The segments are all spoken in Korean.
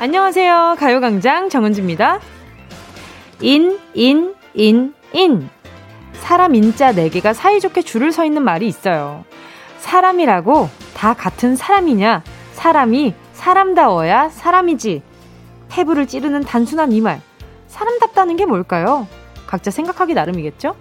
안녕하세요. 가요광장 정은지입니다. 인, 인, 인, 인. 사람 인자 4개가 사이좋게 줄을 서 있는 말이 있어요. 사람이라고 다 같은 사람이냐? 사람이 사람다워야 사람이지. 폐부를 찌르는 단순한 이 말. 사람답다는 게 뭘까요? 각자 생각하기 나름이겠죠?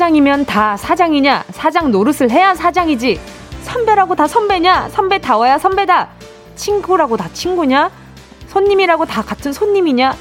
사장이면 다 사장이냐? 사장 노릇을 해야 사장이지. 선배라고 다 선배냐? 선배다워야 선배다. 친구라고 다 친구냐? 손님이라고 다 같은 손님이냐?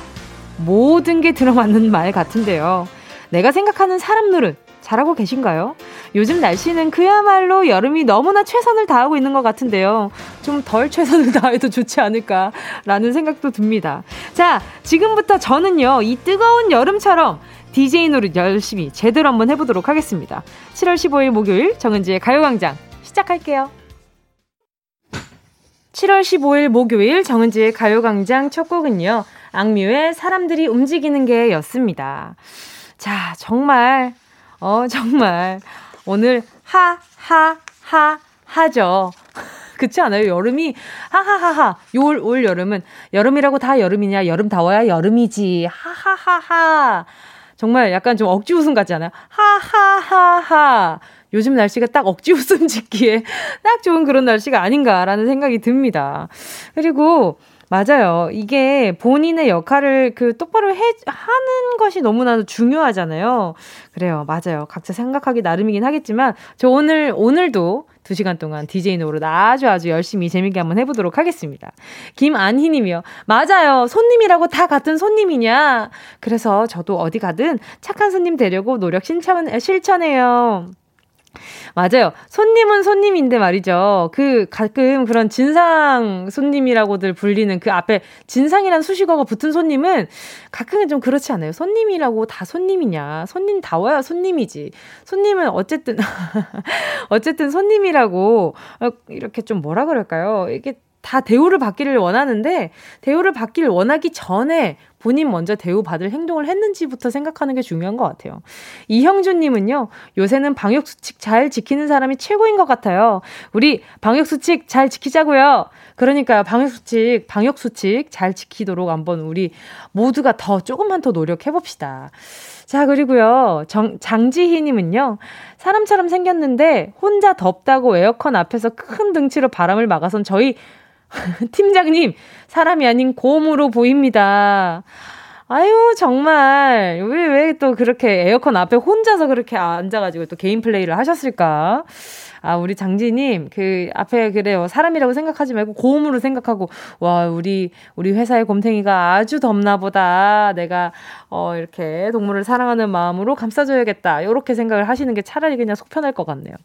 모든 게 들어맞는 말 같은데요. 내가 생각하는 사람 노릇 잘하고 계신가요? 요즘 날씨는 그야말로 여름이 너무나 최선을 다하고 있는 것 같은데요. 좀 덜 최선을 다해도 좋지 않을까라는 생각도 듭니다. 자, 지금부터 저는요, 이 뜨거운 여름처럼 DJ 노릇 열심히 제대로 한번 해보도록 하겠습니다. 7월 15일 목요일 정은지의 가요광장 시작할게요. 7월 15일 목요일 정은지의 가요광장 첫 곡은요. 악뮤의 사람들이 움직이는 게 였습니다. 자, 정말, 어, 정말, 오늘 하, 하, 하, 하죠. 그렇지 않아요? 여름이 하하하하. 올, 올 여름은 여름이라고 다 여름이냐? 여름 다워야 여름이지. 하하하하. 정말 약간 좀 억지 웃음 같지 않아요? 하하하하. 요즘 날씨가 딱 억지 웃음 짓기에 딱 좋은 그런 날씨가 아닌가라는 생각이 듭니다. 그리고 맞아요. 이게 본인의 역할을 그 똑바로 해, 하는 것이 너무나도 중요하잖아요. 그래요. 맞아요. 각자 생각하기 나름이긴 하겠지만, 저 오늘, 오늘도 2시간 동안 DJ 노릇 아주 아주 열심히 재밌게 한번 해보도록 하겠습니다. 김안희 님이요. 맞아요. 손님이라고 다 같은 손님이냐. 그래서 저도 어디 가든 착한 손님 되려고 노력 실천, 실천해요. 맞아요. 손님은 손님인데 말이죠. 그 가끔 그런 진상 손님이라고들 불리는 그 앞에 진상이란 수식어가 붙은 손님은 가끔은 좀 그렇지 않아요. 손님이라고 다 손님이냐. 손님 다워야 손님이지. 손님은 어쨌든 어쨌든 손님이라고 어, 이렇게 좀 뭐라 그럴까요? 이게 다 대우를 받기를 원하는데 대우를 받기를 원하기 전에 본인 먼저 대우받을 행동을 했는지부터 생각하는 게 중요한 것 같아요. 이형준님은요, 요새는 방역수칙 잘 지키는 사람이 최고인 것 같아요. 우리 방역수칙 잘 지키자고요. 그러니까요, 방역수칙, 방역수칙 잘 지키도록 한번 우리 모두가 더, 조금만 더 노력해봅시다. 자, 그리고요, 정, 장지희님은요, 사람처럼 생겼는데 혼자 덥다고 에어컨 앞에서 큰 등치로 바람을 막아선 저희 팀장님, 사람이 아닌 곰으로 보입니다. 아유, 정말. 왜, 왜 또 그렇게 에어컨 앞에 혼자서 그렇게 앉아가지고 또 개인 플레이를 하셨을까? 아, 우리 장지님, 그, 앞에 그래요. 사람이라고 생각하지 말고 고음으로 생각하고, 와, 우리, 우리 회사의 곰탱이가 아주 덥나 보다. 내가, 어, 이렇게 동물을 사랑하는 마음으로 감싸줘야겠다. 요렇게 생각을 하시는 게 차라리 그냥 속 편할 것 같네요.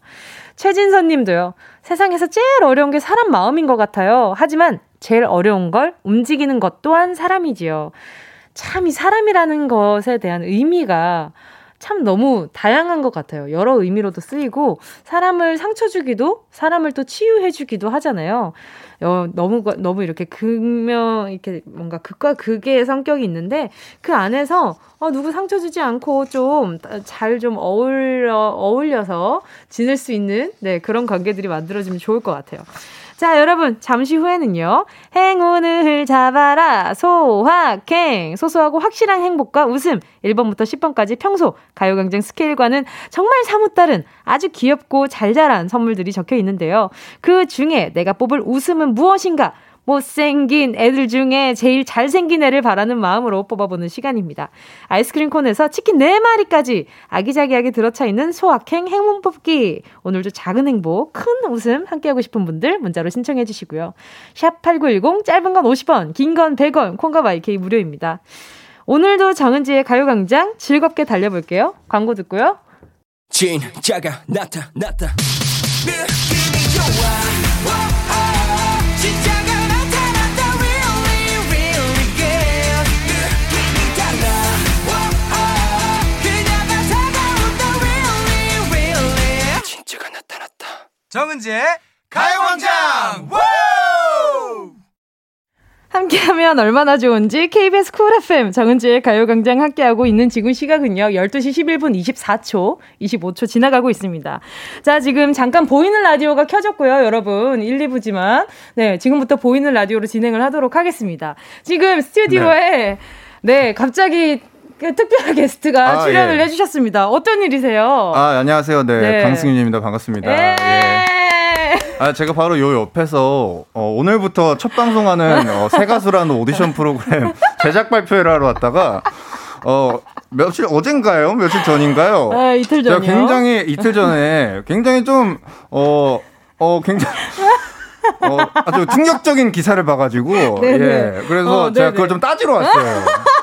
최진선 님도요. 세상에서 제일 어려운 게 사람 마음인 것 같아요. 하지만 제일 어려운 걸 움직이는 것 또한 사람이지요. 참 이 사람이라는 것에 대한 의미가 참 너무 다양한 것 같아요. 여러 의미로도 쓰이고 사람을 상처 주기도 사람을 또 치유해 주기도 하잖아요. 어, 너무 너무 이렇게 극명 이렇게 뭔가 극과 극의 성격이 있는데 그 안에서 어, 누구 상처 주지 않고 좀 잘좀 좀 어울려 어울려서 지낼 수 있는 네, 그런 관계들이 만들어지면 좋을 것 같아요. 자, 여러분, 잠시 후에는요, 행운을 잡아라, 소확행. 소소하고 확실한 행복과 웃음, 1번부터 10번까지 평소 가요광장 스케일과는 정말 사뭇 다른 아주 귀엽고 잘 자란 선물들이 적혀 있는데요. 그 중에 내가 뽑을 웃음은 무엇인가? 못생긴 애들 중에 제일 잘생긴 애를 바라는 마음으로 뽑아보는 시간입니다. 아이스크림 콘에서 치킨 4마리까지 아기자기하게 들어차 있는 소확행 행운 뽑기. 오늘도 작은 행복, 큰 웃음 함께하고 싶은 분들 문자로 신청해 주시고요. 샵8910 짧은 건 50원, 긴 건 100원, 콩과 마이케이 무료입니다. 오늘도 정은지의 가요광장 즐겁게 달려볼게요. 광고 듣고요. 진짜가 나타났다. 느낌이 좋아. 정은지의 가요광장 함께하면 얼마나 좋은지 KBS 쿨 FM 정은지의 가요광장 함께하고 있는 지금 시각은요. 12시 11분 24초, 25초 지나가고 있습니다. 자, 지금 잠깐 보이는 라디오가 켜졌고요. 여러분, 1, 2부지만. 네, 지금부터 보이는 라디오로 진행을 하도록 하겠습니다. 지금 스튜디오에 네, 네 갑자기 그 특별한 게스트가 아, 출연을 예. 해주셨습니다. 어떤 일이세요? 아, 안녕하세요. 네, 네. 강승윤입니다. 반갑습니다. 예. 아, 제가 바로 요 옆에서 어, 오늘부터 첫 방송하는 어, 새 가수라는 오디션 프로그램 제작 발표를 하러 왔다가 어, 며칠 어젠가요? 며칠 전인가요? 아, 이틀 전이요. 제가 굉장히 이틀 전에 굉장히 좀 어, 어, 굉장히 어, 아주 충격적인 기사를 봐가지고 네네. 예, 그래서 어, 제가 그걸 좀 따지러 왔어요.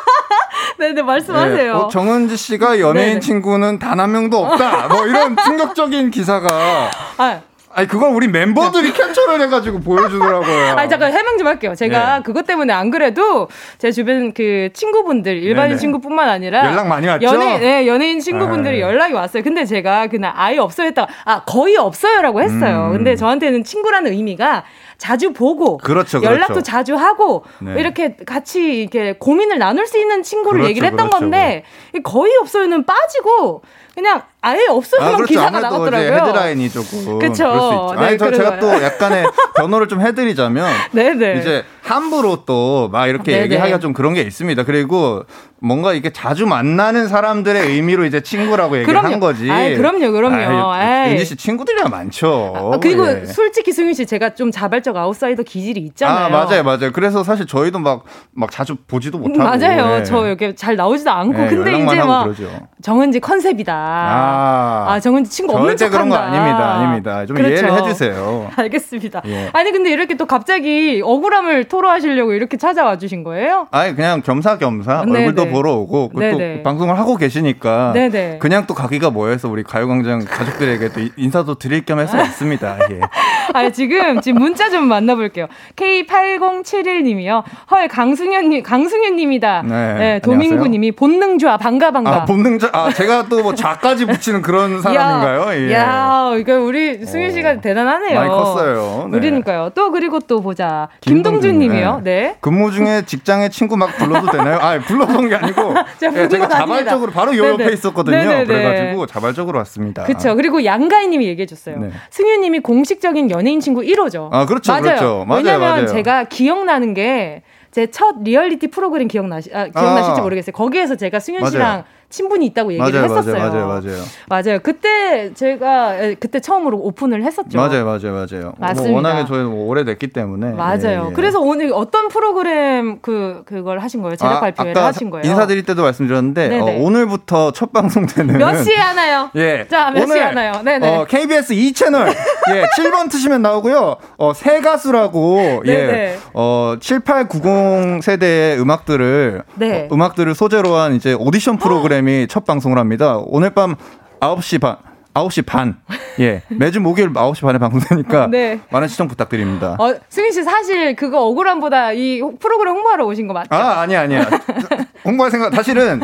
네네 말씀하세요. 네, 어, 정은지 씨가 연예인 네네. 친구는 단 한 명도 없다. 뭐 이런 충격적인 기사가 아, 아니 그걸 우리 멤버들이 캡처를 해가지고 보여주더라고요. 아니 잠깐 해명 좀 할게요. 제가 네. 그것 때문에 안 그래도 제 주변 그 친구분들 일반인 네네. 친구뿐만 아니라 연락 많이 왔죠. 연예 네, 연예인 친구분들이 네. 연락이 왔어요. 근데 제가 그날 아예 없어요 했다가 아 거의 없어요라고 했어요. 음. 근데 저한테는 친구라는 의미가 자주 보고 그렇죠, 그렇죠. 연락도 자주 하고 네. 이렇게 같이 이렇게 고민을 나눌 수 있는 친구를 그렇죠, 얘기를 했던 그렇죠. 건데 거의 없어요는 빠지고 그냥 아예 없어서만 아, 그렇죠. 기사가 나왔더라고요. 헤드라인이 조금 그렇죠. 네, 아니 저 제가 또 약간의 변호를 좀 해드리자면 네네. 이제 함부로 또 막 이렇게 네네. 얘기하기가 좀 그런 게 있습니다. 그리고 뭔가 이게 자주 만나는 사람들의 의미로 이제 친구라고 얘기를. 한 거지. 아이, 그럼요, 그럼요. 윤지 씨 친구들이야 많죠. 아, 그리고 예. 솔직히 승윤 씨 제가 좀 자발적 아웃사이더 기질이 있잖아요. 아 맞아요, 맞아요. 그래서 사실 저희도 막 막 자주 보지도 못하고. 맞아요. 예. 저 이렇게 잘 나오지도 않고. 예, 근데 이제 막 그러죠. 정은지 컨셉이다. 아, 아 정은지 친구 없는 척한다. 그런 거 아닙니다, 아닙니다. 좀 그렇죠. 이해를 해주세요. 알겠습니다. 예. 아니 근데 이렇게 또 갑자기 억울함을 토로하시려고 이렇게 찾아와 주신 거예요? 아니 그냥 겸사겸사 네네. 얼굴도 보러 오고 또 방송을 하고 계시니까 네네. 그냥 또 가기가 뭐해서 우리 가요광장 가족들에게 또 인사도 드릴 겸 해서 왔습니다. 예. 아 지금 지금 문자 좀 만나볼게요. K8071님이요. 헐 강승현님 강승현님이다. 네, 네 도민구님이 본능좌 반가 반가. 아 본능좌 아 제가 또 뭐 좌까지 붙이는 그런 사람인가요? 야, 예. 야 이거 우리 승현 씨가 오, 대단하네요. 많이 컸어요. 네. 그러니까요. 또 그리고 또 보자. 김동준 님이요. 네. 네. 근무 중에 직장에 친구 막 불러도 되나요? 아 불러본 게 아니고 제가, 네, 제가 자발적으로 바로 요 옆에 있었거든요. 네네네. 그래가지고 자발적으로 왔습니다. 그렇죠. 그리고 양가희 님이 얘기해 줬어요. 네. 승윤 님이 공식적인 연예인 친구 1호죠. 아 그렇죠. 맞아요. 그렇죠. 맞아요. 왜냐면 맞아요. 제가 기억나는 게 제 첫 리얼리티 프로그램 기억나시 아, 기억나실지 아. 모르겠어요. 거기에서 제가 승윤 씨랑 맞아요. 친분이 있다고 얘기를 맞아요, 했었어요. 맞아요, 맞아요, 맞아요. 그때 제가 그때 처음으로 오픈을 했었죠. 맞아요, 맞아요, 맞아요. 맞습니다. 뭐 워낙에 저희는 뭐 오래됐기 때문에. 맞아요. 예, 예. 그래서 오늘 어떤 프로그램 그 그걸 하신 거예요? 제작 아, 발표를 하신 거예요? 인사드릴 때도 말씀드렸는데 어, 오늘부터 첫 방송 되는 몇 시에 하나요? 예. 자, 몇 시에 하나요? 네, 네. 어, KBS 2 채널 예, 7번 트시면 나오고요. 어, 새 가수라고 예. 어, 7890 세대의 음악들을 네. 어, 음악들을 소재로 한 이제 오디션 프로그램 이 첫 방송을 합니다. 오늘 밤 9시 반 9시 반. 예. 매주 목요일 9시 반에 방송되니까 네. 많은 시청 부탁드립니다. 어, 승희 씨 사실 그거 억울함보다 이 프로그램 홍보하러 오신 거 맞죠? 아, 아니야, 아니야. 홍보할 생각 사실은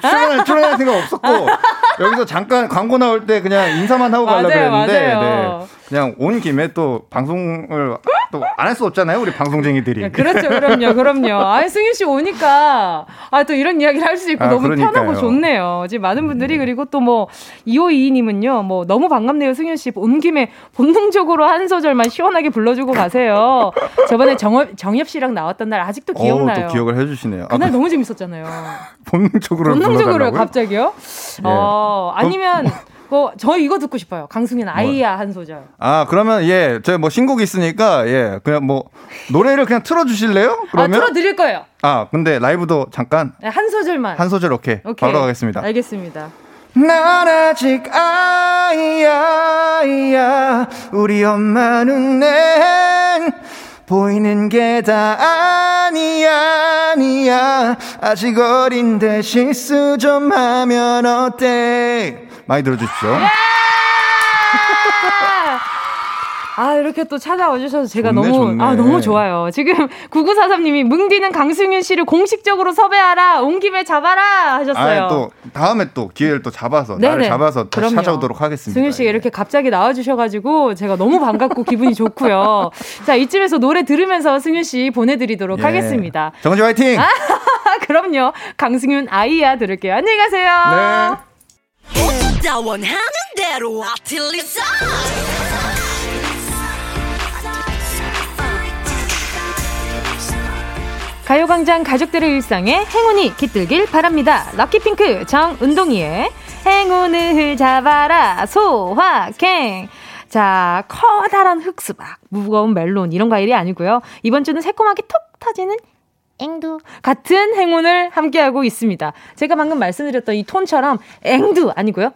출연할 출연할 생각 없었고 여기서 잠깐 광고 나올 때 그냥 인사만 하고 가려고 했는데 네. 그냥 온 김에 또 방송을 또 안 할 수 없잖아요, 우리 방송쟁이들이. 네, 그렇죠, 그럼요, 그럼요. 아, 승윤 씨 오니까 아 또 이런 이야기를 할 수 있고 아, 너무 그러니까요. 편하고 좋네요. 지금 많은 분들이 음. 그리고 또 뭐 2522님은요, 뭐 너무 반갑네요, 승윤 씨. 온 김에 본능적으로 한 소절만 시원하게 불러주고 가세요. 저번에 정엽 정엽 씨랑 나왔던 날 아직도 기억나요. 오, 또 기억을 해주시네요. 그날 아, 너무 재밌었잖아요. 본능적으로 본능적으로 갑자기요? 예. 어 아니면. 뭐, 저 이거 듣고 싶어요. 강승현 아이야 뭐. 한 소절. 아, 그러면 예, 제가 뭐 신곡 있으니까 예, 그냥 뭐 노래를 그냥 틀어 주실래요? 그러면 아, 틀어 드릴 거예요. 아, 근데 라이브도 잠깐 네, 한 소절만. 한 소절 오케이. 오케이. 바로 가겠습니다. 알겠습니다. 난 아직 아이야, 우리 엄마 눈엔 보이는 게 다 아니야, 아니야. 아직 어린데 실수 좀 하면 어때? 많이 들어주십시오. 아, 이렇게 또 찾아와 주셔서 제가 좋네, 너무, 좋네. 아, 너무 좋아요. 지금 9943님이 뭉디는 강승윤 씨를 공식적으로 섭외하라, 온 김에 잡아라 하셨어요. 아, 또, 다음에 또 기회를 또 잡아서, 네네. 나를 잡아서 다시 찾아오도록 하겠습니다. 승윤 씨가 이렇게 갑자기 나와주셔가지고 제가 너무 반갑고 기분이 좋고요. 자, 이쯤에서 노래 들으면서 승윤 씨 보내드리도록 예. 하겠습니다. 정은지 화이팅! 아, 그럼요. 강승윤 아이야 들을게요. 안녕히 가세요. 네. 가요광장 가족들의 일상에 행운이 깃들길 바랍니다. 럭키핑크 정은동이의 행운을 잡아라 소확행. 자, 커다란 흑수박, 무거운 멜론 이런 과일이 아니고요. 이번 주는 새콤하게 톡 터지는 앵두 같은 행운을 함께하고 있습니다. 제가 방금 말씀드렸던 이 톤처럼 앵두 아니고요.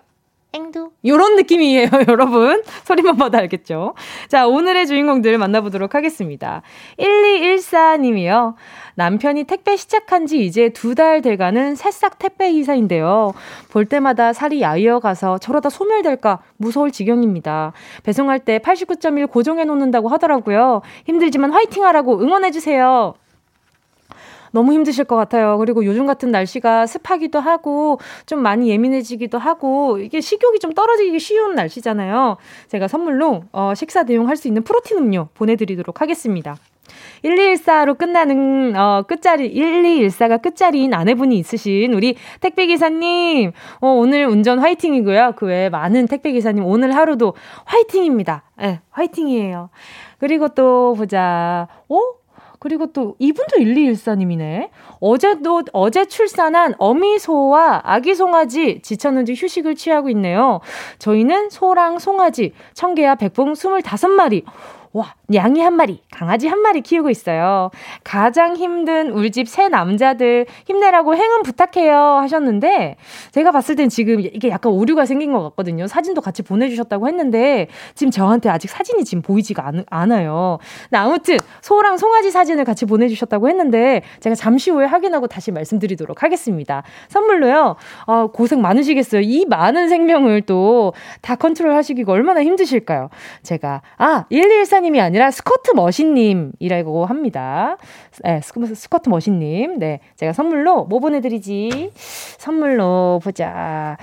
앵두. 요런 느낌이에요, 여러분. 소리만 봐도 알겠죠? 자, 오늘의 주인공들 만나보도록 하겠습니다. 1214님이요. 남편이 택배 시작한 지 이제 두 달 돼가는 새싹 택배 기사인데요. 볼 때마다 살이 야위어 가서 저러다 소멸될까 무서울 지경입니다. 배송할 때 89.1 고정해 놓는다고 하더라고요. 힘들지만 화이팅 하라고 응원해주세요. 너무 힘드실 것 같아요. 그리고 요즘 같은 날씨가 습하기도 하고 좀 많이 예민해지기도 하고 이게 식욕이 좀 떨어지기 쉬운 날씨잖아요. 제가 선물로 어, 식사 대용할 수 있는 프로틴 음료 보내드리도록 하겠습니다. 1214로 끝나는 어 끝자리 1214가 끝자리인 아내분이 있으신 우리 택배 기사님 어 오늘 운전 화이팅이고요. 그 외에 많은 택배 기사님 오늘 하루도 화이팅입니다. 예, 네, 화이팅이에요. 그리고 또 보자. 어? 그리고 또 이분도 1214님이네. 어제도 어제 출산한 어미소와 아기 송아지 지쳤는지 휴식을 취하고 있네요. 저희는 소랑 송아지, 청개와 백봉 25마리. 와, 양이 한 마리, 강아지 한 마리 키우고 있어요. 가장 힘든 울집 새 남자들 힘내라고 행운 부탁해요 하셨는데 제가 봤을 땐 지금 이게 약간 오류가 생긴 것 같거든요. 사진도 같이 보내주셨다고 했는데 지금 저한테 아직 사진이 지금 보이지가 않, 않아요. 아무튼 소랑 송아지 사진을 같이 보내주셨다고 했는데 제가 잠시 후에 확인하고 다시 말씀드리도록 하겠습니다. 선물로요. 어, 고생 많으시겠어요. 이 많은 생명을 또 다 컨트롤 하시기가 얼마나 힘드실까요? 제가 아 1214님이 아니라 스커트 머신님이라고 합니다. 네, 스커트 머신님. 네, 제가 선물로 뭐 보내드리지? 선물로 보자.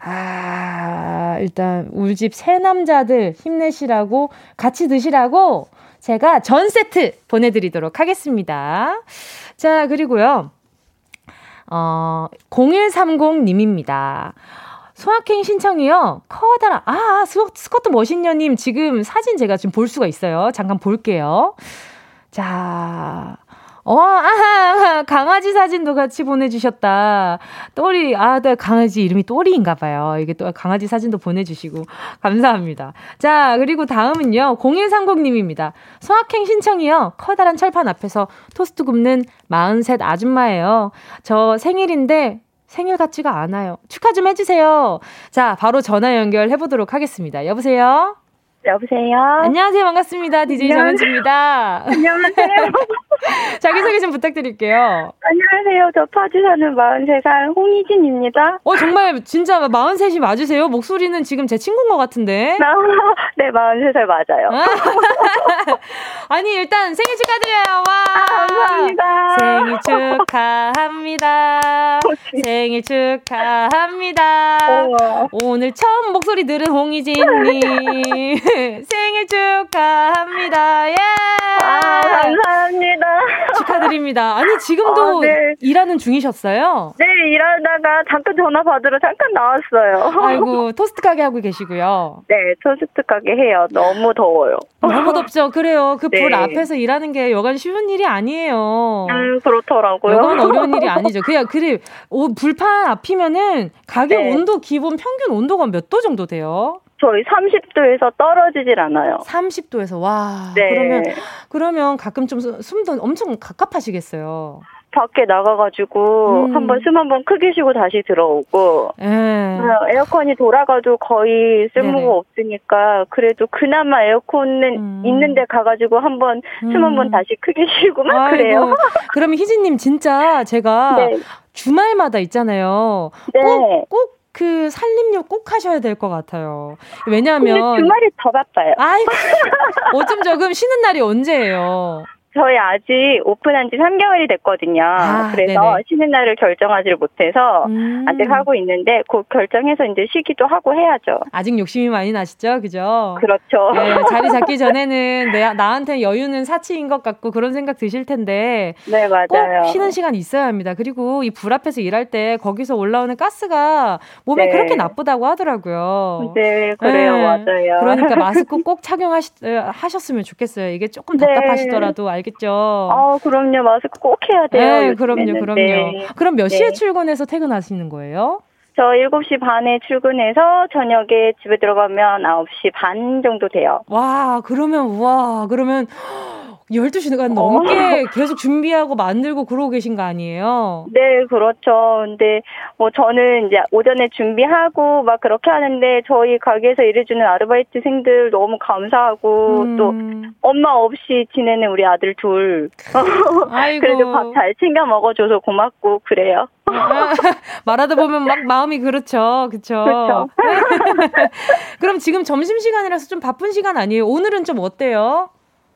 아, 일단 울집 세 남자들 힘내시라고 같이 드시라고 제가 전 세트 보내드리도록 하겠습니다. 자, 그리고요. 어, 0130님입니다. 소확행 신청이요. 커다란 아 스커트 머신녀님 지금 사진 제가 지금 볼 수가 있어요. 잠깐 볼게요. 자. 어, 아하, 강아지 사진도 같이 보내주셨다. 또리, 아, 네, 강아지 이름이 또리인가 봐요. 이게 또 강아지 사진도 보내주시고, 감사합니다. 자, 그리고 다음은요, 0130님입니다. 소확행 신청이요. 커다란 철판 앞에서 토스트 굽는 43 아줌마예요. 저 생일인데 생일 같지가 않아요. 축하 좀 해주세요. 자, 바로 전화 연결해 보도록 하겠습니다. 여보세요? 여보세요? 안녕하세요. 반갑습니다. DJ 정은지입니다. 안녕하세요. 자기소개 좀 부탁드릴게요. 안녕하세요. 저 파주 사는 43살 홍희진입니다. 어, 정말 진짜 43이 맞으세요? 목소리는 지금 제 친구인 것 같은데. 아, 네, 43살 맞아요. 아니, 일단 생일 축하드려요. 와. 아, 감사합니다. 생일 축하합니다. 생일 축하합니다. 오늘 처음 목소리 들은 홍희진님. 생일 축하합니다. 예! 아, 감사합니다. 축하드립니다. 아니, 지금도 어, 네. 일하는 중이셨어요? 네, 일하다가 잠깐 전화 받으러 잠깐 나왔어요. 아이고, 토스트 가게 하고 계시고요. 네, 토스트 가게 해요. 너무 더워요. 너무 덥죠? 그래요. 그불 네. 앞에서 일하는 게 여간 쉬운 일이 아니에요. 음, 그렇더라고요. 여간 어려운 일이 아니죠. 그냥, 그래, 불판 앞이면은 가게 네. 온도, 기본 평균 온도가 몇 도 정도 돼요? 저희 30도에서 떨어지질 않아요. 30도에서 와. 네. 그러면 그러면 가끔 좀 숨도 엄청 갑갑하시겠어요. 밖에 나가가지고 음. 한번 숨 한번 크게 쉬고 다시 들어오고 에. 네. 에어컨이 돌아가도 거의 쓸모가 네네. 없으니까 그래도 그나마 에어컨은 음. 있는데 가가지고 한번 숨 음. 한번 다시 크게 쉬고 막 아이고. 그래요. 그러면 희진님 진짜 제가 네. 주말마다 있잖아요. 네. 꼭, 꼭 그 살림료 꼭 하셔야 될 것 같아요. 왜냐하면 주말이 더 바빠요. 아이 어쩜 조금 쉬는 날이 언제예요? 저희 아직 오픈한 지 3개월이 됐거든요. 아, 그래서 네네. 쉬는 날을 결정하지를 못해서 음. 아직 하고 있는데 곧 결정해서 이제 쉬기도 하고 해야죠. 아직 욕심이 많이 나시죠? 그죠? 그렇죠. 네, 자리 잡기 전에는 내, 나한테 여유는 사치인 것 같고 그런 생각 드실 텐데. 네, 맞아요. 꼭 쉬는 시간 있어야 합니다. 그리고 이 불 앞에서 일할 때 거기서 올라오는 가스가 몸에 네. 그렇게 나쁘다고 하더라고요. 네, 그래요. 네. 맞아요. 그러니까 마스크 꼭 착용하셨으면 좋겠어요. 이게 조금 네. 답답하시더라도 알 알겠죠? 아, 그럼요. 마스크 꼭 해야 돼요. 네, 그럼요, 그럼요. 네. 그럼 몇 시에 네. 출근해서 퇴근하시는 거예요? 저 7시 반에 출근해서 저녁에 집에 들어가면 9시 반 정도 돼요. 와, 그러면, 와, 그러면 12시간 넘게 어. 계속 준비하고 만들고 그러고 계신 거 아니에요? 네, 그렇죠. 근데 뭐 저는 이제 오전에 준비하고 막 그렇게 하는데 저희 가게에서 일해주는 아르바이트생들 너무 감사하고 음. 또 엄마 없이 지내는 우리 아들 둘. 그래도 밥 잘 챙겨 먹어줘서 고맙고 그래요. 말하다 보면 막 마음이 그렇죠. 그쵸. 그렇죠. 그럼 지금 점심시간이라서 좀 바쁜 시간 아니에요? 오늘은 좀 어때요?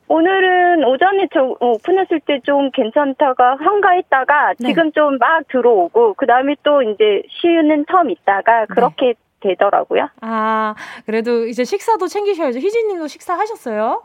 오늘은 오전에 저 오픈했을 때 좀 괜찮다가 한가했다가 네. 지금 좀 막 들어오고 그 다음에 또 이제 쉬는 텀 있다가 네. 그렇게 네. 되더라고요. 아 그래도 이제 식사도 챙기셔야죠. 희진님도 식사하셨어요?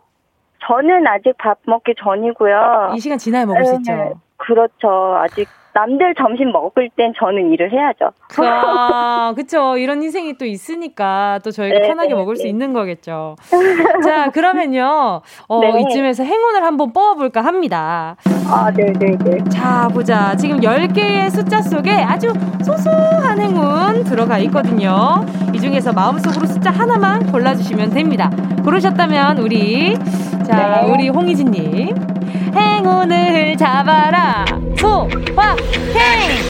저는 아직 밥 먹기 전이고요. 이 시간 지나야 먹을 수 네, 있죠. 그렇죠. 아직 남들 점심 먹을 땐 저는 일을 해야죠. 아, 그쵸. 이런 인생이 또 있으니까 또 저희가 네, 편하게 네, 먹을 네. 수 있는 거겠죠. 자, 그러면요. 어, 네. 이쯤에서 행운을 한번 뽑아볼까 합니다. 아, 네네네. 네, 네. 자, 보자. 지금 10개의 숫자 속에 아주 소소한 행운 들어가 있거든요. 이 중에서 마음속으로 숫자 하나만 골라주시면 됩니다. 고르셨다면 우리, 자, 우리 홍희진님. 행운을 잡아라. 소화행.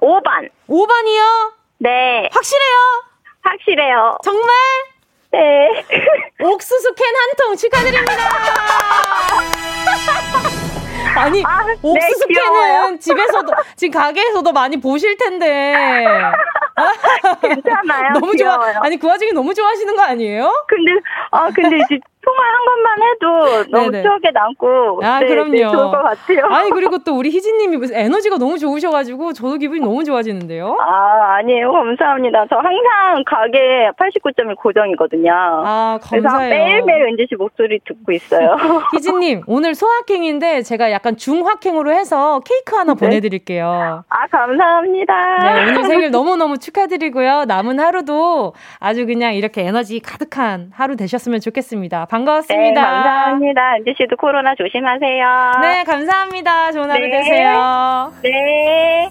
5번. 5번이요? 네. 확실해요? 확실해요. 정말? 네. 옥수수 캔 한 통 축하드립니다. 아니 아, 네, 옥수수 네, 캔은 집에서도 지금 가게에서도 많이 보실 텐데. 괜찮아요. 너무 귀여워요. 좋아. 아니 그 와중에 너무 좋아하시는 거 아니에요? 근데 아 근데 이제 통화 한 번만 해도 너무 네네. 추억에 남고 아 네, 그럼요 네, 좋을 것 같아요. 아니 그리고 또 우리 희진님이 에너지가 너무 좋으셔가지고 저도 기분이 너무 좋아지는데요. 아 아니에요 감사합니다. 저 항상 가게 89.1 고정이거든요. 아 감사해요. 그래서 매일매일 은지 씨 목소리 듣고 있어요. 희진님 오늘 소확행인데 제가 약간 중확행으로 해서 케이크 하나 네. 보내드릴게요. 아 감사합니다. 네 오늘 생일 너무 너무 축하드리고요. 남은 하루도 아주 그냥 이렇게 에너지 가득한 하루 되셨으면 좋겠습니다. 반갑습니다. 네, 감사합니다. 은지 씨도 코로나 조심하세요. 네, 감사합니다. 좋은 하루 네. 되세요. 네.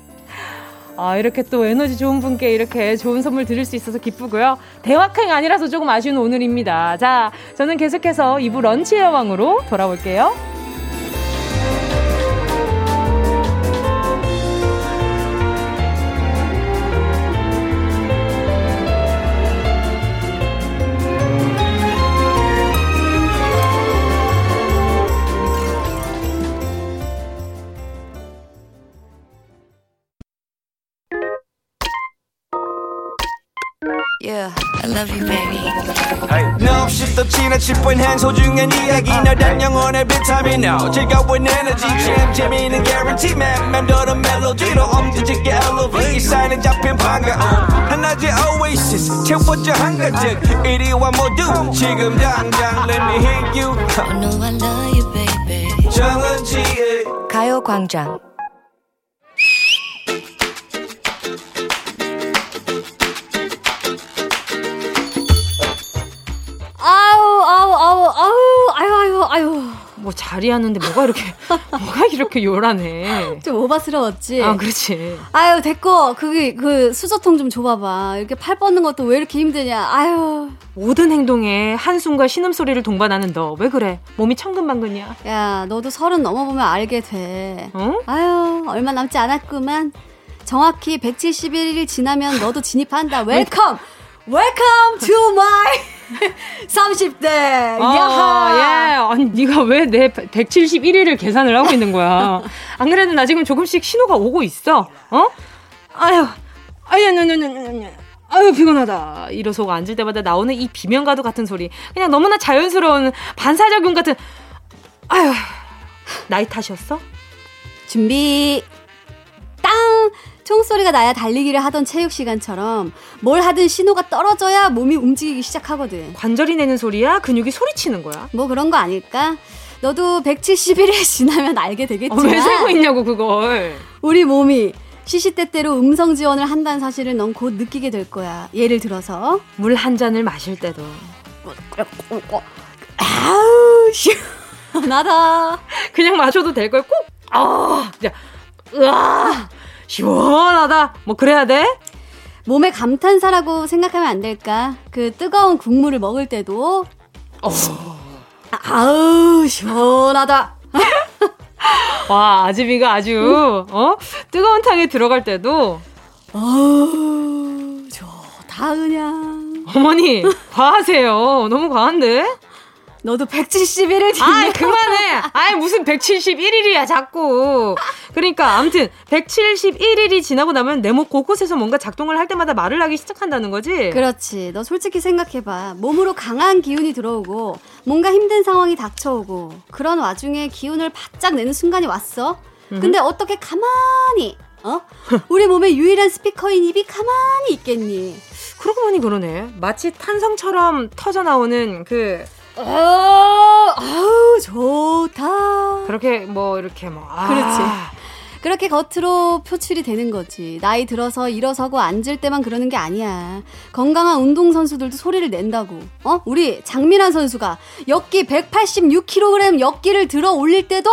아, 이렇게 또 에너지 좋은 분께 이렇게 좋은 선물 드릴 수 있어서 기쁘고요. 대화행 아니라서 조금 아쉬운 오늘입니다. 자, 저는 계속해서 2부 런치의 여왕으로 돌아올게요. Love you, baby. No, 없이 또 지나칠 뻔한 소중한 이야기. 너란 영혼의 비타민. No 즐거운 에너지. 참 재미있는 guarantee man 맘대로 멜로디로 엄지짓게 elevate 이 사인에 잡힌 반가움. 하나의 oasis. 채워져 한가득. 이리와 모두 지금 당장 let me hit you. I know I love you, baby. 정은지의 가요광장 뭐 자리하는데 뭐가 이렇게 뭐가 이렇게 요란해. 좀 오바스러웠지. 아, 그렇지. 아유 됐고 그게 그 수저통 좀 줘봐봐. 이렇게 팔 뻗는 것도 왜 이렇게 힘드냐. 아유. 모든 행동에 한숨과 신음 소리를 동반하는 너 왜 그래? 몸이 천근만근이야. 야 너도 서른 넘어보면 알게 돼. 어? 아유 얼마 남지 않았구만. 정확히 171일 지나면 너도 진입한다. Welcome. Welcome to my 30대. 아, 야하. 예. 아니 네가 왜 내 171일을 계산을 하고 있는 거야? 안 그래도 나 지금 조금씩 신호가 오고 있어. 어? 아유. 아야, 나나나나 아유 피곤하다 이러고 앉을 때마다 나오는 이 비명가도 같은 소리 그냥 너무나 자연스러운 반사작용 같은 아유 나이 탓이었어? 준비 땅 총소리가 나야 달리기를 하던 체육 시간처럼 뭘 하든 신호가 떨어져야 몸이 움직이기 시작하거든. 관절이 내는 소리야? 근육이 소리치는 거야? 뭐 그런 거 아닐까? 너도 171일 지나면 알게 되겠지만 어, 왜 살고 있냐고 그걸. 우리 몸이 시시때때로 음성 지원을 한다는 사실을 넌 곧 느끼게 될 거야. 예를 들어서 물 한 잔을 마실 때도 아우 시원하다. 그냥 마셔도 될 걸 꼭 아, 그냥 으아 시원하다. 뭐 그래야 돼? 몸의 감탄사라고 생각하면 안 될까? 그 뜨거운 국물을 먹을 때도 어. 아우 시원하다. 와 아즈미가 아주 어 뜨거운 탕에 들어갈 때도 어우 좋다 그냥. 어머니 과하세요. 너무 과한데? 너도 171일 지내. 아, 그만해. 아이 무슨 171일이야 자꾸. 그러니까 아무튼 171일이 지나고 나면 내목 곳곳에서 뭔가 작동을 할 때마다 말을 하기 시작한다는 거지. 그렇지. 너 솔직히 생각해봐. 몸으로 강한 기운이 들어오고 뭔가 힘든 상황이 닥쳐오고 그런 와중에 기운을 바짝 내는 순간이 왔어. 근데 어떻게 가만히 어? 우리 몸의 유일한 스피커인 입이 가만히 있겠니? 그러고 보니 그러네. 마치 탄성처럼 터져 나오는 그 아, 아우 좋다. 그렇게 뭐 이렇게 뭐 아. 그렇지. 그렇게 겉으로 표출이 되는 거지. 나이 들어서 일어서고 앉을 때만 그러는 게 아니야. 건강한 운동 선수들도 소리를 낸다고. 어? 우리 장미란 선수가 역기 186kg 역기를 들어 올릴 때도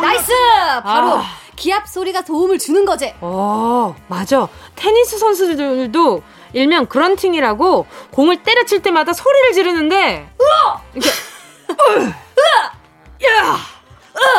Nice! 바로 아. 기합 소리가 도움을 주는 거지. 어, 맞아. 테니스 선수들도 일명 grunting이라고 공을 때려칠 때마다 소리를 지르는데 으아! 이렇게 으아! 야!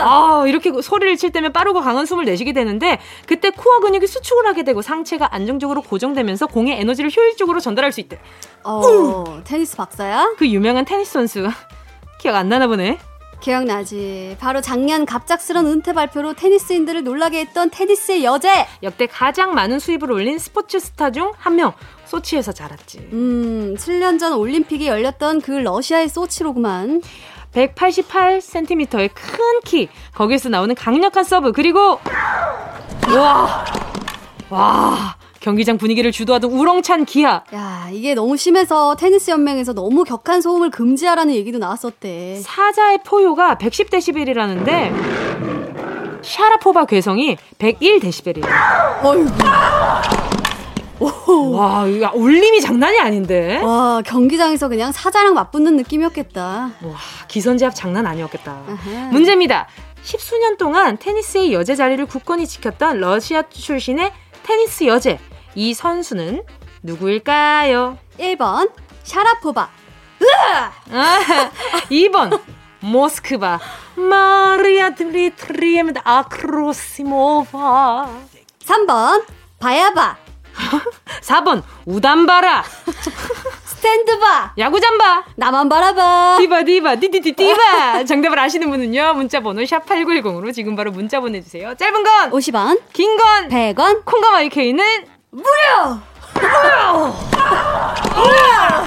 아, 이렇게 소리를 칠 때면 빠르고 강한 숨을 내쉬게 되는데 그때 코어 근육이 수축을 하게 되고 상체가 안정적으로 고정되면서 공의 에너지를 효율적으로 전달할 수 있대. 어, 테니스 박사야? 그 유명한 테니스 선수 기억 안 나나 보네. 기억나지. 바로 작년 갑작스런 은퇴 발표로 테니스인들을 놀라게 했던 테니스의 여제. 역대 가장 많은 수입을 올린 스포츠 스타 중 한 명. 소치에서 자랐지. 음, 7년 전 올림픽이 열렸던 그 러시아의 소치로구만. 188cm의 큰 키, 거기서 나오는 강력한 서브, 그리고, 와, 와, 경기장 분위기를 주도하던 우렁찬 기합. 야, 이게 너무 심해서 테니스 연맹에서 너무 격한 소음을 금지하라는 얘기도 나왔었대. 사자의 포효가 110데시벨이라는데 샤라포바 괴성이 101데시벨이래. 어이구. 와, 야, 울림이 장난이 아닌데? 와, 경기장에서 그냥 사자랑 맞붙는 느낌이었겠다. 와, 기선제압 장난 아니었겠다. 아하. 문제입니다. 십수년 동안 테니스의 여제 자리를 굳건히 지켰던 러시아 출신의 테니스 여제. 이 선수는 누구일까요? 1번 샤라포바 으아! 2번 모스크바 마리아 드미트리에메 아크로시모바 3번 바야바 4번 우담바라 스탠드바 야구잠바 나만 바라봐 디바 디바 디디디 디바 정답을 아시는 분은요 문자번호 샵 8910으로 지금 바로 문자 보내주세요 짧은 건 50원 긴 건 100원 콩과 마이케이는 무료! 무료!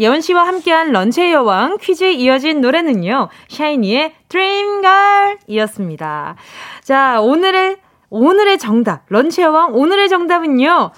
예원 씨와 함께한 lunch의 여왕 퀴즈에 이어진 노래는요. 샤이니의 Dream Girl이었습니다. 자, 오늘의 오늘의 정답. 런치의 여왕 오늘의 정답은요.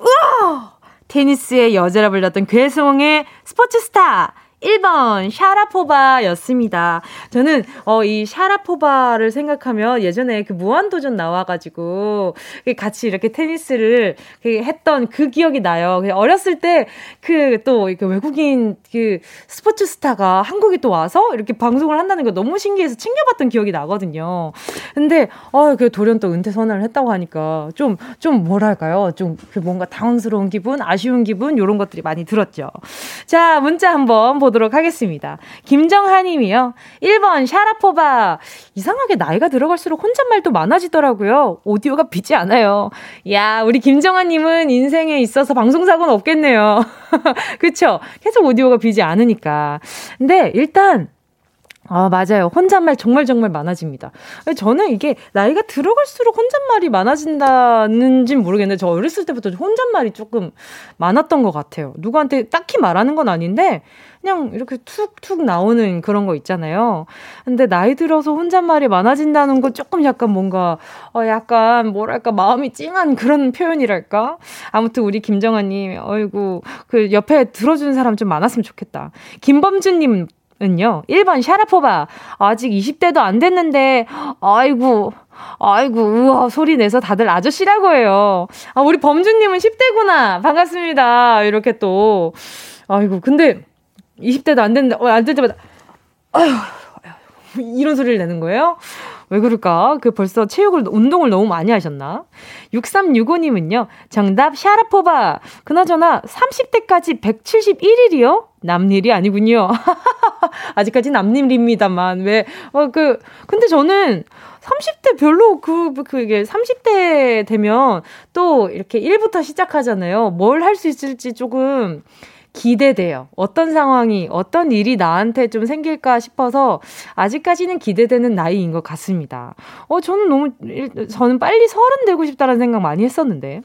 우와! 테니스의 여자라 불렸던 괴성의 스포츠 스타 1번 샤라포바였습니다. 저는 어 이 샤라포바를 생각하면 예전에 그 무한도전 나와가지고 같이 이렇게 테니스를 했던 그 기억이 나요. 어렸을 때 그 또 외국인 그 스포츠 스타가 한국에 또 와서 이렇게 방송을 한다는 거 너무 신기해서 챙겨봤던 기억이 나거든요. 근데 어그 돌연 또 은퇴 선언을 했다고 하니까 좀좀 좀 뭐랄까요? 좀 그 뭔가 당황스러운 기분, 아쉬운 기분 이런 것들이 많이 들었죠. 자 문자 한번 보 도록 하겠습니다. 김정하 님이요. 1번 샤라포바. 이상하게 나이가 들어갈수록 혼잣말도 많아지더라고요. 오디오가 비지 않아요. 야, 우리 김정하 님은 인생에 있어서 방송사고는 없겠네요. 그쵸? 계속 오디오가 비지 않으니까. 근데 일단 아, 맞아요. 혼잣말 정말 정말 많아집니다. 저는 이게 나이가 들어갈수록 혼잣말이 많아진다는진 모르겠는데 저 어렸을 때부터 혼잣말이 조금 많았던 것 같아요. 누구한테 딱히 말하는 건 아닌데 그냥 이렇게 툭툭 나오는 그런 거 있잖아요. 근데 나이 들어서 혼잣말이 많아진다는 거 조금 약간 뭔가 어 약간 뭐랄까 마음이 찡한 그런 표현이랄까. 아무튼 우리 김정아님, 어이구 그 옆에 들어주는 사람 좀 많았으면 좋겠다. 김범준님 은요. 1번 샤라포바. 아직 20대도 안 됐는데 아이고 아이고 우와 소리 내서 다들 아저씨라고 해요. 아 우리 범준 님은 10대구나. 반갑습니다. 이렇게 또 아이고 근데 20대도 안 됐는데 어, 안될 때마다 아휴 이런 소리를 내는 거예요. 왜 그럴까? 그 벌써 체육을, 운동을 너무 많이 하셨나? 6365님은요, 정답, 샤라포바. 그나저나, 30대까지 171일이요? 남일이 아니군요. 아직까지 남일입니다만, 왜, 어, 그, 근데 저는 30대 별로 그, 그게 30대 되면 또 이렇게 1부터 시작하잖아요. 뭘 할 수 있을지 조금, 기대돼요. 어떤 상황이, 어떤 일이 나한테 좀 생길까 싶어서 아직까지는 기대되는 나이인 것 같습니다. 어, 저는 너무, 저는 빨리 서른 되고 싶다는 생각 많이 했었는데.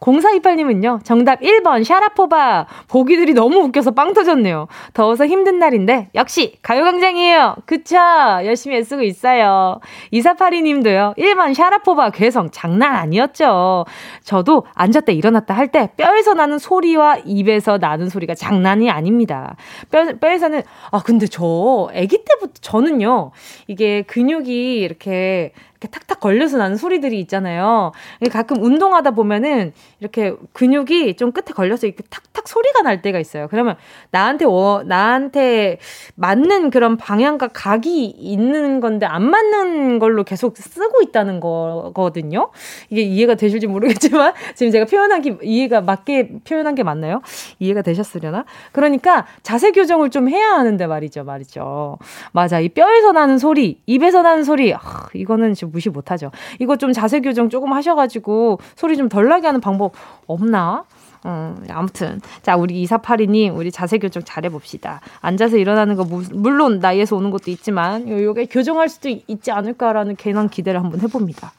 0428님은요, 정답 1번, 샤라포바. 보기들이 너무 웃겨서 빵 터졌네요. 더워서 힘든 날인데, 역시, 가요광장이에요. 그쵸? 열심히 애쓰고 있어요. 2482 님도요, 1번, 샤라포바. 괴성 장난 아니었죠. 저도 앉았다 일어났다 할 때, 뼈에서 나는 소리와 입에서 나는 소리가 장난이 아닙니다. 뼈, 뼈에서는, 아, 근데 저, 아기 때부터, 저는요, 이게 근육이 이렇게, 이렇게 탁탁 걸려서 나는 소리들이 있잖아요. 가끔 운동하다 보면은 이렇게 근육이 좀 끝에 걸려서 이렇게 탁탁 소리가 날 때가 있어요. 그러면 나한테 워, 나한테 맞는 그런 방향과 각이 있는 건데 안 맞는 걸로 계속 쓰고 있다는 거거든요. 이게 이해가 되실지 모르겠지만 지금 제가 표현한 게 이해가 맞게 표현한 게 맞나요? 이해가 되셨으려나? 그러니까 자세 교정을 좀 해야 하는데 말이죠, 말이죠. 맞아, 이 뼈에서 나는 소리, 입에서 나는 소리, 아, 이거는 지금 무시 못하죠. 이거 좀 자세 교정 조금 하셔가지고 소리 좀 덜 나게 하는 방법 없나? 음, 아무튼. 자, 우리 2482님, 우리 자세 교정 잘해봅시다. 앉아서 일어나는 거, 물론 나이에서 오는 것도 있지만, 요게 교정할 수도 있지 않을까라는 괜한 기대를 한번 해봅니다.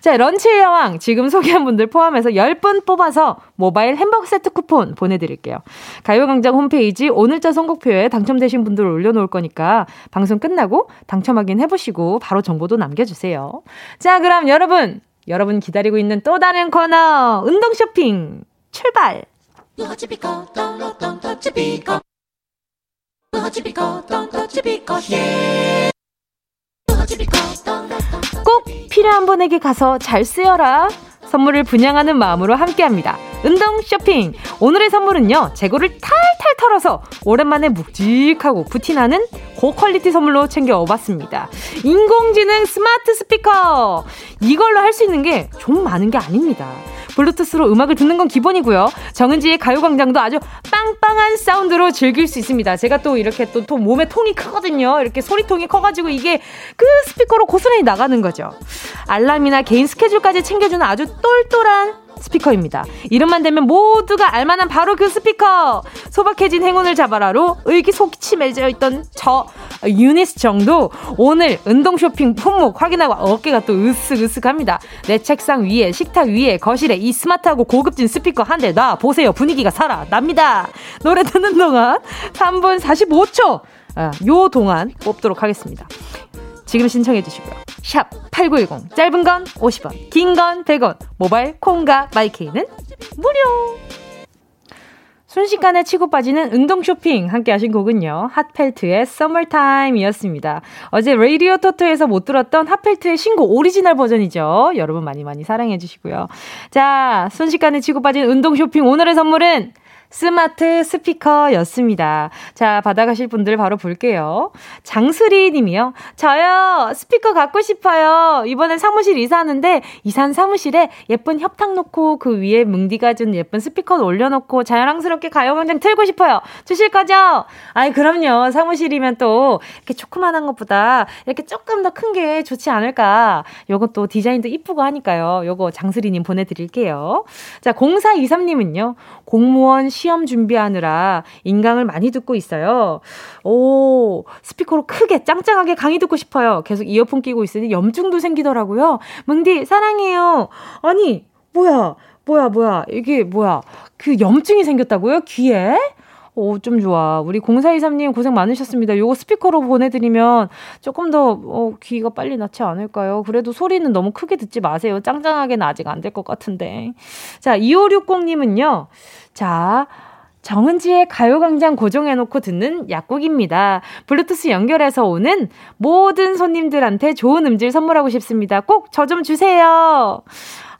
자, 런치의 여왕, 지금 소개한 분들 포함해서 10분 뽑아서 모바일 햄버거 세트 쿠폰 보내드릴게요. 가요광장 홈페이지 오늘자 선곡표에 당첨되신 분들 올려놓을 거니까, 방송 끝나고 당첨 확인 해보시고, 바로 정보도 남겨주세요. 자, 그럼 여러분, 여러분 기다리고 있는 또 다른 코너, 운동 쇼핑! 출발! 꼭 필요한 분에게 가서 잘 쓰여라. 선물을 분양하는 마음으로 함께합니다. 운동 쇼핑. 오늘의 선물은요, 재고를 탈탈 털어서 오랜만에 묵직하고 부티나는 고quality 선물로 챙겨와봤습니다. 인공지능 스마트 스피커. 이걸로 할 수 있는 게 좀 많은 게 아닙니다. 블루투스로 음악을 듣는 건 기본이고요. 정은지의 가요광장도 아주 빵빵한 사운드로 즐길 수 있습니다. 제가 또 이렇게 또, 또 몸에 통이 크거든요. 이렇게 소리통이 커가지고 이게 그 스피커로 고스란히 나가는 거죠. 알람이나 개인 스케줄까지 챙겨주는 아주 똘똘한 스피커입니다. 이름만 대면 모두가 알만한 바로 그 스피커. 소박해진 행운을 잡아라로 의기소침해져 있던 저 유니스 정도 오늘 운동 쇼핑 품목 확인하고 어깨가 또 으쓱으쓱합니다. 내 책상 위에 식탁 위에 거실에 이 smart하고 고급진 스피커 한 대 놔 보세요. 분위기가 살아 납니다. 노래 듣는 동안 3분 45초 아, 요 동안 뽑도록 하겠습니다. 지금 신청해 주시고요. 샵 8910 짧은 건 50원 긴 건 100원 모바일 콩과 마이케이는 무료 순식간에 치고 빠지는 운동 쇼핑 함께 하신 곡은요. 핫펠트의 Summertime이었습니다. 어제 레이디오 토토에서 못 들었던 핫펠트의 신곡 오리지널 버전이죠. 여러분 많이 많이 사랑해 주시고요. 자, 순식간에 치고 빠진 운동 쇼핑 오늘의 선물은 스마트 스피커였습니다. 자, 받아가실 분들 바로 볼게요. 장수리 님이요. 저요, 스피커 갖고 싶어요. 이번에 사무실 이사하는데, 이사한 사무실에 예쁜 협탁 놓고 그 위에 뭉디가 준 예쁜 스피커 올려놓고 자연스럽게 가요광장 틀고 싶어요. 주실 거죠? 아이, 그럼요. 사무실이면 또 이렇게 조그만한 것보다 이렇게 조금 더 큰 게 좋지 않을까. 또 디자인도 이쁘고 하니까요. 요거 장수리 님 보내드릴게요. 자, 0423 님은요. 공무원 시 시험 준비하느라 인강을 많이 듣고 있어요. 오, 스피커로 크게 짱짱하게 강의 듣고 싶어요. 계속 이어폰 끼고 있으니 염증도 생기더라고요. 뭉디, 사랑해요. 아니, 뭐야, 뭐야, 뭐야. 이게 뭐야. 그 염증이 생겼다고요? 귀에? 오, 좀 좋아. 우리 0423님 고생 많으셨습니다. 요거 스피커로 보내드리면 조금 더, 어, 귀가 빨리 낫지 않을까요? 그래도 소리는 너무 크게 듣지 마세요. 짱짱하게는 아직 안 될 것 같은데. 자, 2560님은요. 자, 정은지의 가요광장 고정해놓고 듣는 약국입니다. 블루투스 연결해서 오는 모든 손님들한테 좋은 음질 선물하고 싶습니다. 꼭 저 좀 주세요.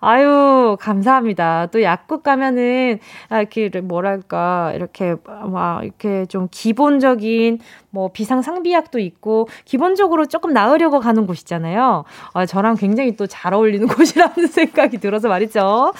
아유, 감사합니다. 또 약국 가면은, 아, 이렇게, 뭐랄까, 이렇게, 막, 이렇게 좀 기본적인, 뭐, 비상 상비약도 있고, 기본적으로 조금 나으려고 가는 곳이잖아요. 아, 저랑 굉장히 또 잘 어울리는 곳이라는 생각이 들어서 말이죠.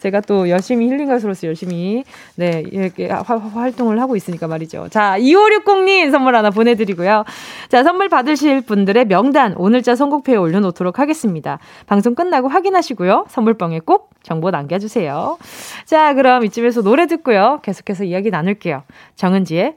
제가 또 열심히 힐링 가수로서 열심히, 네, 이렇게 화, 활동을 하고 있으니까 말이죠. 자, 2560님 선물 하나 보내드리고요. 자, 선물 받으실 분들의 명단, 오늘자 선곡표에 올려놓도록 하겠습니다. 방송 끝나고 확인하시고요. 선물 선물방에 꼭 정보 남겨주세요. 자, 그럼 이쯤에서 노래 듣고요. 계속해서 이야기 나눌게요. 정은지의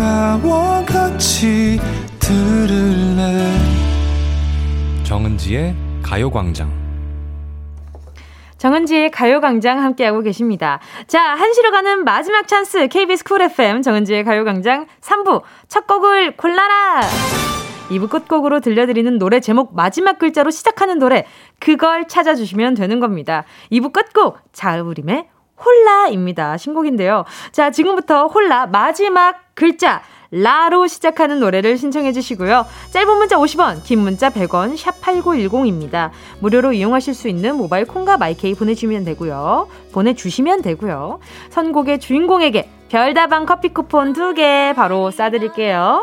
나와 같이 들을래 정은지의 가요광장 정은지의 가요광장 함께하고 계십니다. 자, 한시로 가는 마지막 찬스 KBS Cool FM 정은지의 가요광장 3부 첫 곡을 골라라! 2부 끝곡으로 들려드리는 노래 제목 마지막 글자로 시작하는 노래 그걸 찾아주시면 되는 겁니다. 2부 끝곡 자우림의 홀라입니다. 신곡인데요. 자, 지금부터 홀라 마지막 글자 라로 시작하는 노래를 신청해 주시고요. 짧은 문자 50원, 긴 문자 100원, 샵 8910입니다. 무료로 이용하실 수 있는 모바일 콩과 마이케이 보내주시면 되고요. 보내주시면 되고요. 선곡의 주인공에게 별다방 커피 쿠폰 2개 바로 쏴드릴게요.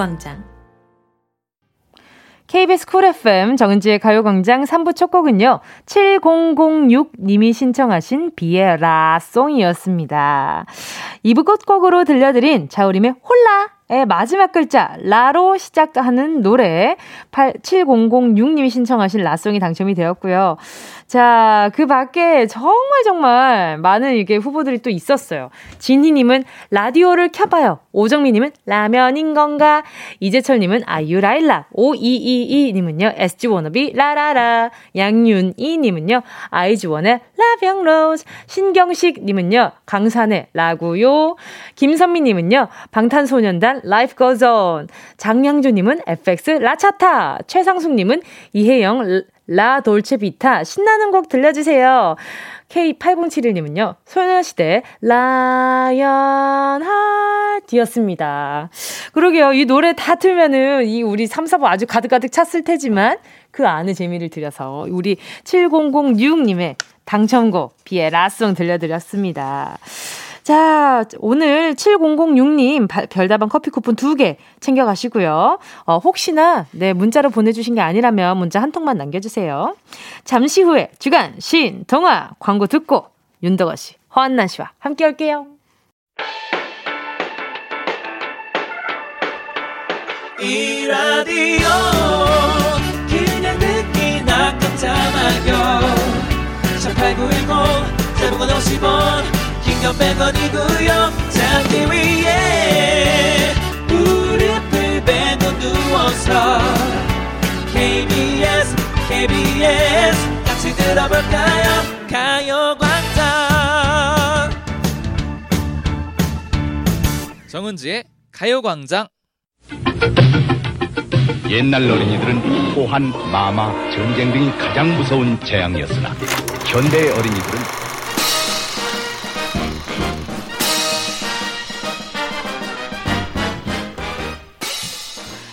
가요광장. KBS Cool FM 정은지의 가요광장 3부 첫 곡은요. 7006님이 신청하신 비의 La Song이었습니다. 2부 끝곡으로 들려드린 자우림의 Hola의 마지막 글자 라로 시작하는 노래 8706님이 신청하신 La Song이 당첨이 되었고요. 자, 그 밖에 정말 정말 많은 이게 후보들이 또 있었어요. 진희님은 라디오를 켜봐요. 오정미님은 라면인 건가? 이재철님은 아유 라일라. 5222님은요. SG 워너비 라라라. 양윤이님은요. 아이즈원의 La Vie en Rose. 신경식님은요. 강산의 라구요. 김선미님은요. 방탄소년단 Life Goes On. 장양주님은 FX 라차타. 최상숙님은 이혜영 La Dolce Vita 신나는 곡 들려주세요. K8071님은요. 소녀시대 라이언 하트였습니다. 그러게요. 이 노래 다 틀면은 이 우리 3, 4부 아주 가득가득 찼을 테지만 그 안에 재미를 드려서 우리 7006님의 당첨곡 비의 라송 들려드렸습니다. 자, 오늘 7006님 별다방 커피 쿠폰 2개 챙겨가시고요. 어, 혹시나, 네, 문자로 보내주신 게 아니라면 문자 한 통만 남겨주세요. 잠시 후에 주간, 신, 동화, 광고 듣고 윤덕아 씨, 허한나 씨와 함께 올게요. 이 라디오 그냥 듣기나 깜짝마요 18910 대목원 50원 긴건 100원이고요 잠기 위에 무릎을 베고 누워서 KBS KBS 같이 들 들어볼까요? 가요광장. 정은지의 가요광장. 옛날 어린이들은 호환, 마마, 전쟁 등이 가장 무서운 재앙이었으나 현대의 어린이들은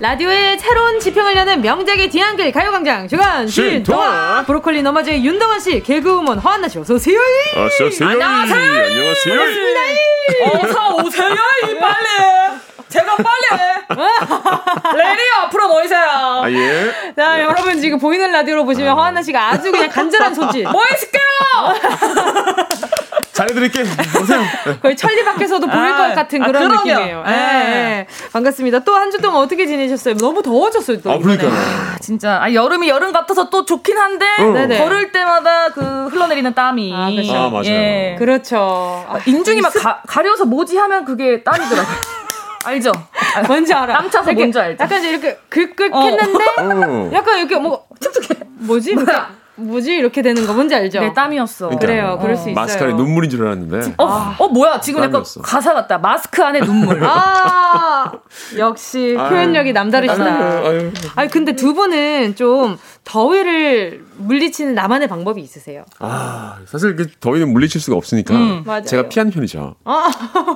라디오의 새로운 지평을 여는 명작의 뒤안길 가요광장 주간 신동화 브로콜리 너머즈의 윤동원 씨 개그우먼 허한나 씨 어서 오세요. 어서 오세요. 안녕하세요. 안녕하세요. 어서 오세요. 빨리. 제가 빨리 해. 라디오 앞으로 모이세요. 아, 예. 자, 여러분 지금 보이는 라디오로 보시면 허한나 씨가 아주 그냥 간절한 손짓. 뭐 했을게요? 잘해드릴게. 오세요. 거의 천리 밖에서도 보일 아, 것 같은 그런 아, 느낌이에요. 네. 네. 반갑습니다. 또 한 주 동안 어떻게 지내셨어요? 너무 더워졌어요. 또 아, 그러니까. 아, 진짜. 아, 여름이 여름 같아서 또 좋긴 한데, 응. 걸을 때마다 그 흘러내리는 땀이. 아, 그렇죠. 아, 맞아요. 예. 그렇죠. 아, 인중이 막 가, 가려서 뭐지 하면 그게 땀이더라고요. 알죠? 아, 뭔지 알아. 땀 차서 뭔지 알죠? 약간 이렇게 긁긁 어. 했는데, 어. 약간 이렇게 뭐, 촉촉해. 뭐지? 뭐야? 뭐지 이렇게 되는 거 뭔지 알죠? 네, 땀이었어. 그러니까, 그래요 그럴 수 있어요. 마스크 안에 눈물인 줄 알았는데. 어, 아. 어 뭐야 지금. 약간 가사 같다. 마스크 안에 눈물. 아 역시 표현력이 남다르시다. 아니 근데 두 분은 좀 더위를 물리치는 나만의 방법이 있으세요? 아 사실 그 더위는 물리칠 수가 없으니까 음, 제가 피하는 편이죠. 아.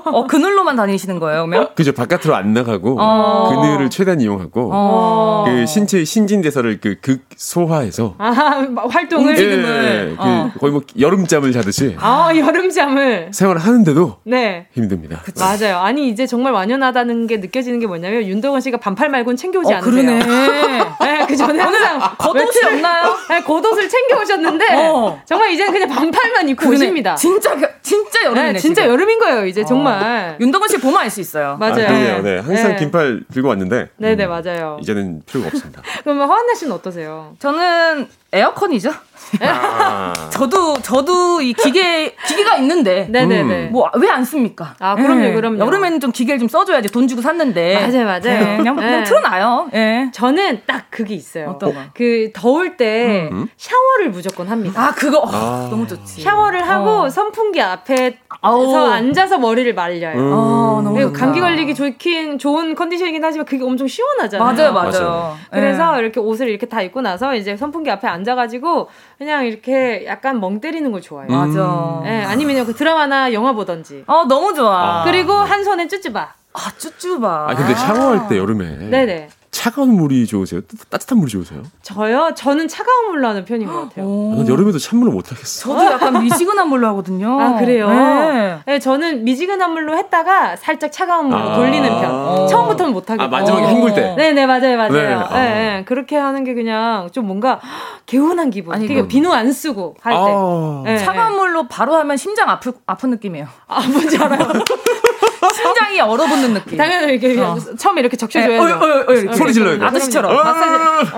어 그늘로만 다니시는 거예요, 그러면? 그죠 바깥으로 안 나가고 어. 그늘을 최대한 이용하고 어. 그 신체 신진대사를 그 극 소화해서 아, 활동을 예, 예, 그 어. 거의 뭐 여름잠을 자듯이 아 여름잠을 생활을 하는데도 네 힘듭니다. 그치. 맞아요. 아니 이제 정말 완연하다는 게 느껴지는 게 뭐냐면 윤동원 씨가 반팔 말고는 챙겨오지 어, 않으세요. 그러네. 네, 그 전에 항상 겉옷 이 없나요? 네, 겉옷을 챙겨 오셨는데 어. 정말 이제는 그냥 반팔만 입고 그러네. 오십니다. 진짜 진짜 여름이네. 네, 진짜 지금. 여름인 거예요. 이제 어. 정말 윤동원 씨 보면 알 수 있어요. 맞아요. 아, 네. 네. 항상 네. 긴팔 들고 왔는데. 네네 네, 음, 맞아요. 이제는 필요가 없습니다. 그러면 허한나 씨는 어떠세요? 저는 에어컨이죠. 아. 저도 저도 이 기계 기계가 있는데 네네네 뭐 왜 안 씁니까? 아 그럼요 네. 그럼요. 여름에는 좀 기계를 좀 써줘야지 돈 주고 샀는데 맞아요 맞아요. 네, 그냥, 그냥 네. 틀어놔요. 예. 저는 딱 그게 있어요. 어떤 거? 그 더울 때 음. 샤워를 무조건 합니다. 아 그거 아. 너무 좋지. 샤워를 하고 어. 선풍기 앞에서 앉아서 머리를 말려요. 음. 아, 너무 감기 걸리기 좋긴 좋은 컨디션이긴 하지만 그게 엄청 시원하잖아요. 맞아요 맞아요. 맞아요. 그래서 이렇게 옷을 이렇게 다 입고 나서 이제 선풍기 앞에 앉아가지고 그냥 이렇게 약간 멍 때리는 걸 좋아해요. 맞아. 네, 아니면 그 드라마나 영화 보던지. 어, 너무 좋아. 아. 그리고 한 손에 쭈쭈바. 아, 쭈쭈바. 아, 근데 샤워할 때 여름에. 네네. 차가운 물이 좋으세요? 따뜻한 물이 좋으세요? 저요? 저는 차가운 물로 하는 편인 것 같아요. 난 여름에도 찬물을 못 하겠어. 저도 약간 미지근한 물로 하거든요. 아, 그래요? 네. 네 저는 미지근한 물로 했다가 살짝 차가운 물로 아~ 돌리는 편. 어. 처음부터는 못 하겠어요. 아, 마지막에 헹굴 때? 네네, 맞아요, 맞아요. 네. 네, 네. 그렇게 하는 게 그냥 좀 뭔가 개운한 기분. 아니, 그러니까 비누 안 쓰고 할 때. 아~ 네, 차가운 물로 바로 하면 심장 아프, 아픈 느낌이에요. 아, 뭔지 알아요? 심장이 얼어붙는 느낌. 당연히 이렇게 어. 처음에 이렇게 적셔줘야죠. 네, 어, 어, 어, 소리 질러야 돼. 아저씨처럼. 마사지.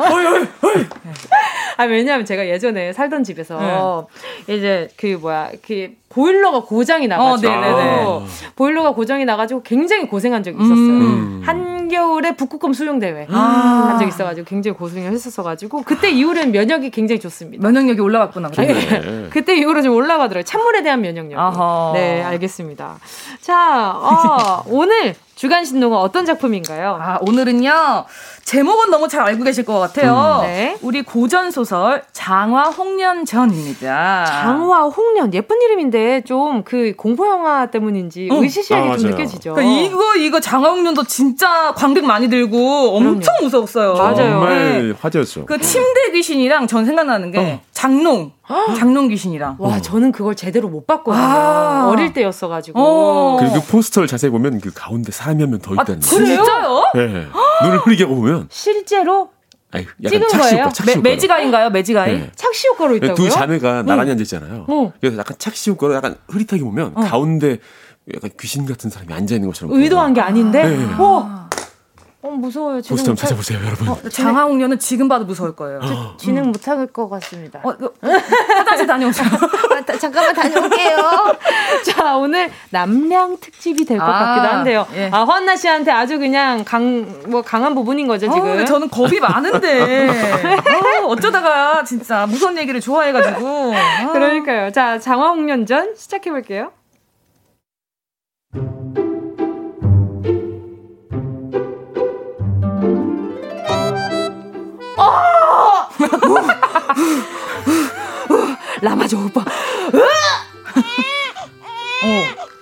아 왜냐하면 제가 예전에 살던 집에서 네. 이제 그 뭐야 그 보일러가 고장이 나가지고 어, 보일러가 고장이 나가지고 굉장히 고생한 적이 있었어요. 음. 한겨울에 북극곰 수영 대회 아. 한적 있어가지고 굉장히 고생을 했었어가지고 그때 이후로는 면역이 굉장히 좋습니다. 면역력이 올라갔구나. 네. 그때 이후로 좀 올라가더라고요. 찬물에 대한 면역력. 아하. 네 알겠습니다. 자 어, 오늘 주간 신동은 어떤 작품인가요? 아, 오늘은요. 제목은 너무 잘 알고 계실 것 같아요. 음, 네. 우리 고전 소설 장화 홍련전입니다. 장화 홍련 예쁜 이름인데 좀 그 공포 영화 때문인지 어. 의시시하게 아, 좀 느껴지죠. 그러니까 이거 이거 장화 홍련도 진짜 관객 많이 들고 엄청 그럼요. 무서웠어요. 맞아요. 정말 네. 화제였죠. 그 침대 귀신이랑 전 생각나는 게 어. 장롱. 장롱 귀신이랑. 와, 저는 그걸 제대로 못 봤거든요. 아~ 어릴 때였어 가지고. 어. 그리고 그 포스터를 자세히 보면 그 가운데 사람이 한 명 더 있다는 아, 진짜요? 네. 눈을 흐리게 보면. 실제로? 아니, 찍은 거예요? 매, 매지가인가요? 매지가이? 네. 착시 효과로 있다고요? 두 자매가 나란히 앉아 있잖아요. 어. 그래서 약간 착시 효과로 약간 흐릿하게 보면 어. 가운데 약간 귀신 같은 사람이 앉아 있는 것처럼. 의도한 게 아닌데? 네. 와. 어, 무서워요. 지금 포스터 찾아보세요, 여러분. 어, 장하홍련은 지금 봐도 무서울 거예요. 저, 진행 못 할 것 같습니다. 어, 그, 화장실 다녀오세요. 아, 잠깐만 다녀올게요. 자, 오늘 남량 특집이 될것 아, 같기도 한데요. 예. 아, 허나 씨한테 아주 그냥 강, 뭐, 강한 부분인 거죠, 지금. 어, 저는 겁이 많은데. 어, 어쩌다가 진짜 무서운 얘기를 좋아해가지고. 아. 그러니까요. 자, 장화홍련전 시작해볼게요. 라마조 오빠. 어.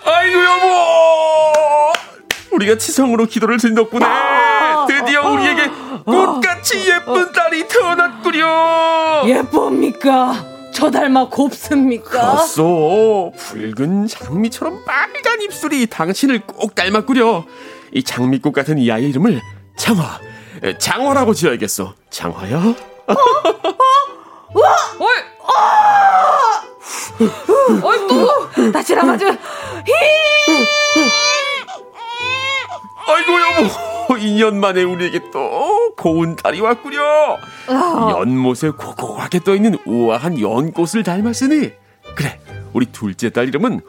아이고 여보. 우리가 치성으로 기도를 드린 덕분에 드디어 우리에게 꽃같이 예쁜 딸이 태어났구려. 예쁩니까? 저 닮아 곱습니까? 컸어. 붉은 장미처럼 빨간 입술이 당신을 꼭 닮았구려. 이 장미꽃 같은 이 아이의 이름을 장화. 장화라고 지어야겠어. 장화야? 어? 어? 와! 어이! 어! 어이, 또! 다시 나가죠! 히! 아이고, 여보! 2년 만에 우리에게 또 고운 딸이 왔구려! 어. 연못에 고고하게 떠있는 우아한 연꽃을 닮았으니, 그래, 우리 둘째 딸 이름은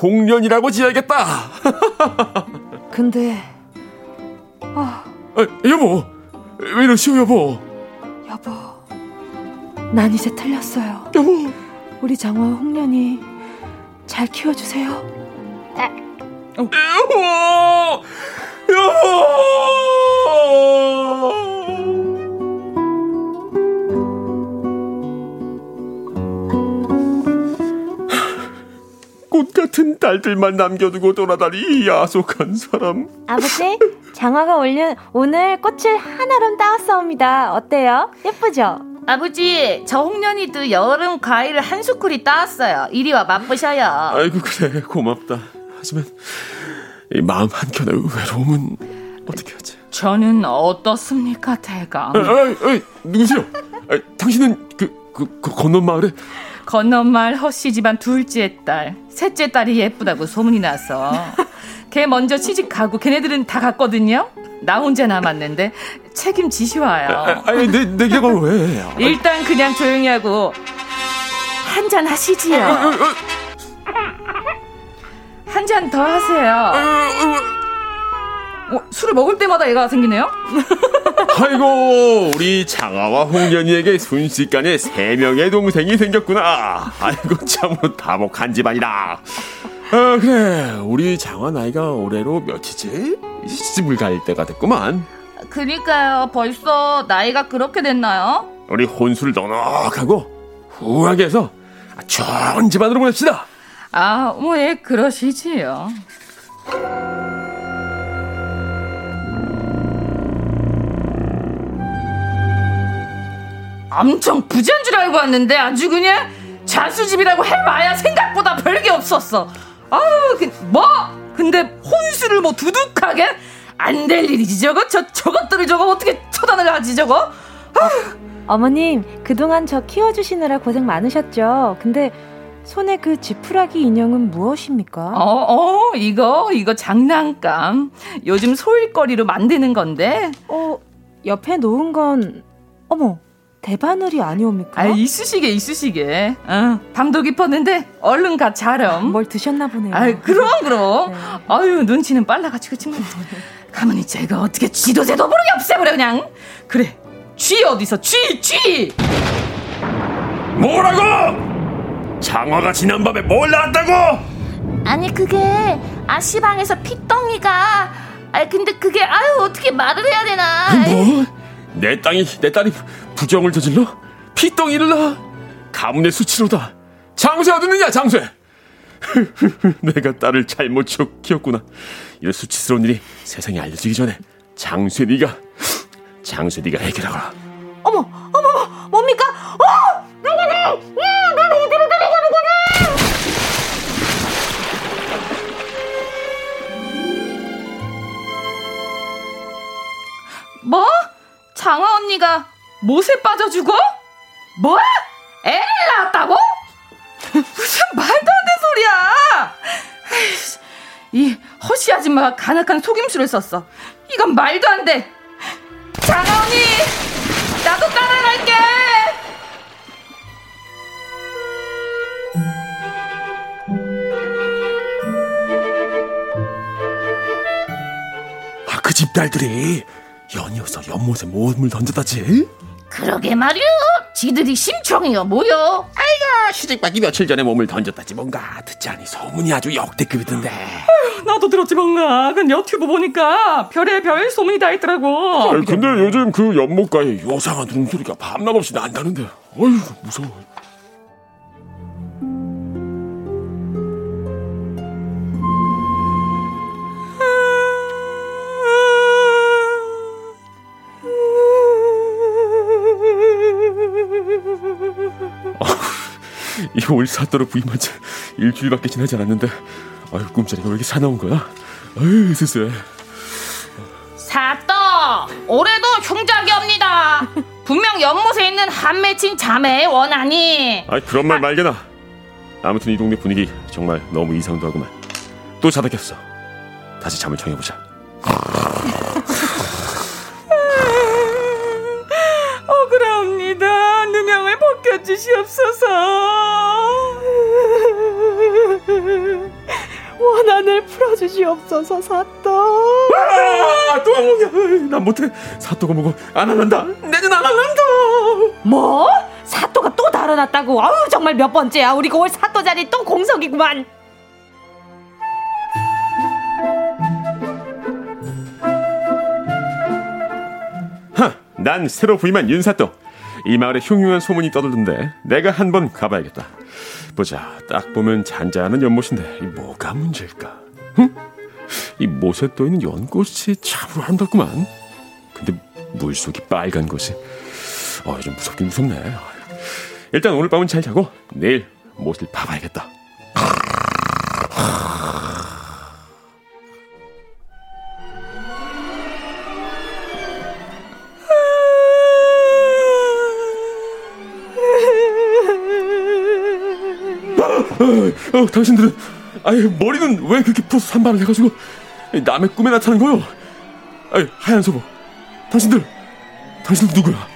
홍련이라고 지어야겠다! 근데, 아... 아, 여보! 왜 이러시오, 여보? 여보, 난 이제 틀렸어요. 우리 장화 홍련이 잘 키워주세요. 어. 여보, 여보. 꽃 같은 딸들만 남겨두고 떠나다니 야속한 사람. 아버지, 장화가 올린 오늘 꽃을 하나로 따왔사옵니다. 어때요? 예쁘죠? 아버지, 저 홍련이도 여름 과일을 한 수쿠리 따왔어요. 이리 와 맛보셔요. 아이고 그래 고맙다. 하지만 이 마음 한켠의 외로움은 어떻게 하지? 저는 어떻습니까, 대감? 아, 아, 아, 누구세요? 아, 당신은 그, 그, 그 건넌 마을에 건넌마을 허씨 집안 둘째 딸, 셋째 딸이 예쁘다고 소문이 나서 걔 먼저 시집 가고 걔네들은 다 갔거든요. 나 혼자 남았는데 책임지시와요. 아, 아니 내 내게가 왜? 일단 그냥 조용히 하고 한 잔 하시지요. 한 잔 더 하세요. 어, 술을 먹을 때마다 애가 생기네요? 아이고, 우리 장아와 홍련이에게 순식간에 세 명의 동생이 생겼구나. 아이고, 참으로 다복한 집안이다. 아, 그래. 우리 장아 나이가 올해로 몇이지? 시집을 갈 때가 됐구만. 그니까요. 벌써 나이가 그렇게 됐나요? 우리 혼수를 넉넉하고 후하게 해서 좋은 집안으로 보냅시다. 아, 뭐, 예, 그러시지요. 엄청 부자인 줄 알고 왔는데 아주 그냥 자수집이라고 해봐야 생각보다 별게 없었어. 아유, 그, 뭐? 근데 혼수를 뭐 두둑하게? 안 될 일이지 저거? 저, 저것들을 저거 어떻게 쳐다나가지 저거? 어, 어머님, 그동안 저 키워주시느라 고생 많으셨죠? 근데 손에 그 지푸라기 인형은 무엇입니까? 어, 어, 이거, 이거 장난감. 요즘 소일거리로 만드는 건데. 어, 옆에 놓은 건, 어머, 대바늘이 아니옵니까? 아, 이쑤시개, 이쑤시개. 어, 밤도 깊었는데 얼른 가 자렴. 뭘 드셨나 보네요. 아, 그럼 그럼. 네. 아유 눈치는 빨라가지고 정말. 가만히 제가 어떻게 쥐도새도 모르게 없애버려 그냥. 그래, 쥐 어디서 쥐, 쥐. 뭐라고? 장화가 지난밤에 뭘 낳았다고? 아니 그게 아시방에서 피덩이가. 아 근데 그게 아유 어떻게 말을 해야 되나? 뭐? 내 땅이 내 딸이 부정을 저질러? 피덩이를 낳아? 가문의 수치로다. 장쇠 어딨느냐 장쇠? 내가 딸을 잘못 키웠구나. 이런 수치스러운 일이 세상에 알려지기 전에 장쇠 네가 장쇠 네가 해결하거라. 어머 어머 뭡니까? 어! 나가라 야 나는 이대로 데려가는 거냐 뭐? 장화 언니가 못에 빠져 죽어? 뭐? 애를 낳았다고? 무슨 말도 안 되는 소리야! 이 허시 아줌마가 간악한 속임수를 썼어. 이건 말도 안 돼. 장아언니 나도 따라갈게 아, 그 집 딸들이 연이어서 연못에 몸을 던졌다지? 그러게 말이오. 지들이 심청이요 뭐요? 아이고 시집가기 며칠 전에 몸을 던졌다지 뭔가 듣지 않니 소문이 아주 역대급이던데. 아휴, 나도 들었지 뭔가. 그 유튜브 보니까 별의 별 소문이 다 있더라고. 아니, 근데 요즘 그 연못가에 요상한 울음소리가 밤낮 없이 난다는데. 어휴 무서워. 이거 우리 사또로 부임한 지 일주일밖에 지나지 않았는데 아유 꿈자리가 왜 이렇게 사나운 거야? 아유 스스해 사또 올해도 흉작이옵니다. 분명 연못에 있는 한 맺힌 자매의 원하니. 아 그런 말 말게나. 아무튼 이 동네 분위기 정말 너무 이상도 하구만. 또 자다켰어. 다시 잠을 청해보자. 풀어주시옵소서, 사또. 아, 또 뭐야? 난 못해. 사또가 뭐고 안 할란다. 내년 안 할란다. 뭐? 사또가 또 달아났다고? 아우 정말 몇 번째야? 우리가 올 사또 자리 또 공석이구만. 하, 난 새로 부임한 윤사또. 이 마을에 흉흉한 소문이 떠돌던데 내가 한번 가봐야겠다. 보자, 딱 보면 잔잔한 연못인데 이 뭐가 문제일까? 응? 이 못에 떠 있는 연꽃이 참으로 아름답구만. 근데 물속이 빨간 것이 어, 좀 무섭긴 무섭네. 일단 오늘 밤은 잘 자고 내일 못을 봐봐야겠다. 어, 어, 당신들은 아유 머리는 왜 그렇게 풀어서 산발을 해가지고 남의 꿈에 나타나는 거요? 아유 하얀 소보 당신들 당신들 누구야?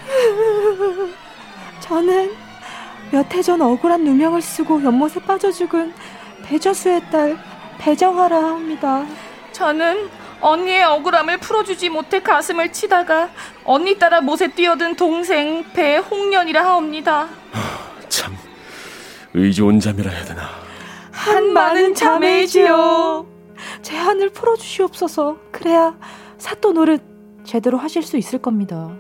저는 몇 해 전 억울한 누명을 쓰고 연못에 빠져 죽은 배저수의 딸 배정하라 합니다. 저는 언니의 억울함을 풀어주지 못해 가슴을 치다가 언니 따라 못에 뛰어든 동생 배홍련이라 하옵니다. 참 의좋은 자매라 해야 되나? 한 많은 자매이지요. 제 한을 풀어주시옵소서. 그래야 사또 노릇 제대로 하실 수 있을 겁니다.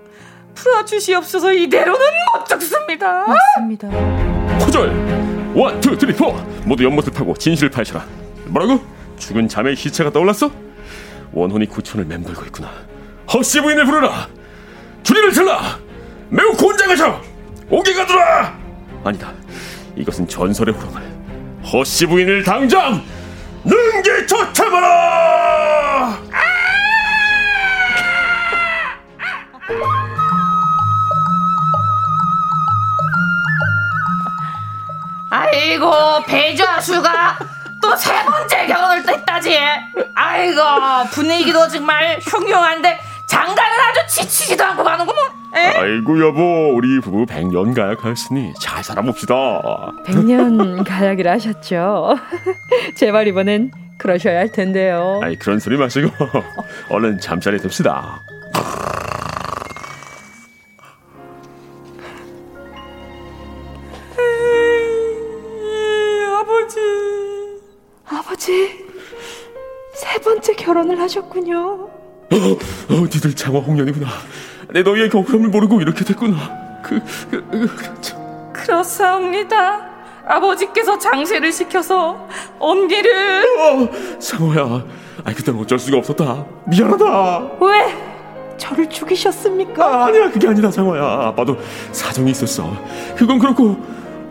풀어주시옵소서 이대로는 못 죽습니다. 맞습니다. 호절 one, two, three, four 모두 연못을 파고 진실을 파헤쳐라. 뭐라고? 죽은 자매의 시체가 떠올랐어? 원혼이 구천을 맴돌고 있구나. 허씨 부인을 부르라. 줄이를 틀라. 매우 곤장하셔. 오게 가더라. 아니다. 이것은 전설의 후름을. 허씨 부인을 당장 능게 쫓아봐라. 아이고 배좌수가 또 세 번째 또 했다지. 아이고 분위기도 정말 흉흉한데 장가는 아주 지치지도 않고 가는구먼. 에? 아이고 여보 우리 부부 백년 가약하였으니 잘 살아봅시다. 백년 가약이라 하셨죠. 제발 이번엔 그러셔야 할 텐데요. 아이 그런 소리 마시고 얼른 잠자리 듭시다. 아버지. 아버지 세 번째 결혼을 하셨군요. 어, 어, 니들 장화 홍련이구나. 내 너희의 경험을 모르고 이렇게 됐구나. 그, 그, 그, 그 참. 그렇사옵니다. 아버지께서 장세를 시켜서 언니를 어, 상호야. 아이 그땐 어쩔 수가 없었다. 미안하다. 왜 저를 죽이셨습니까? 아, 아니야 그게 아니다 상호야. 아빠도 사정이 있었어. 그건 그렇고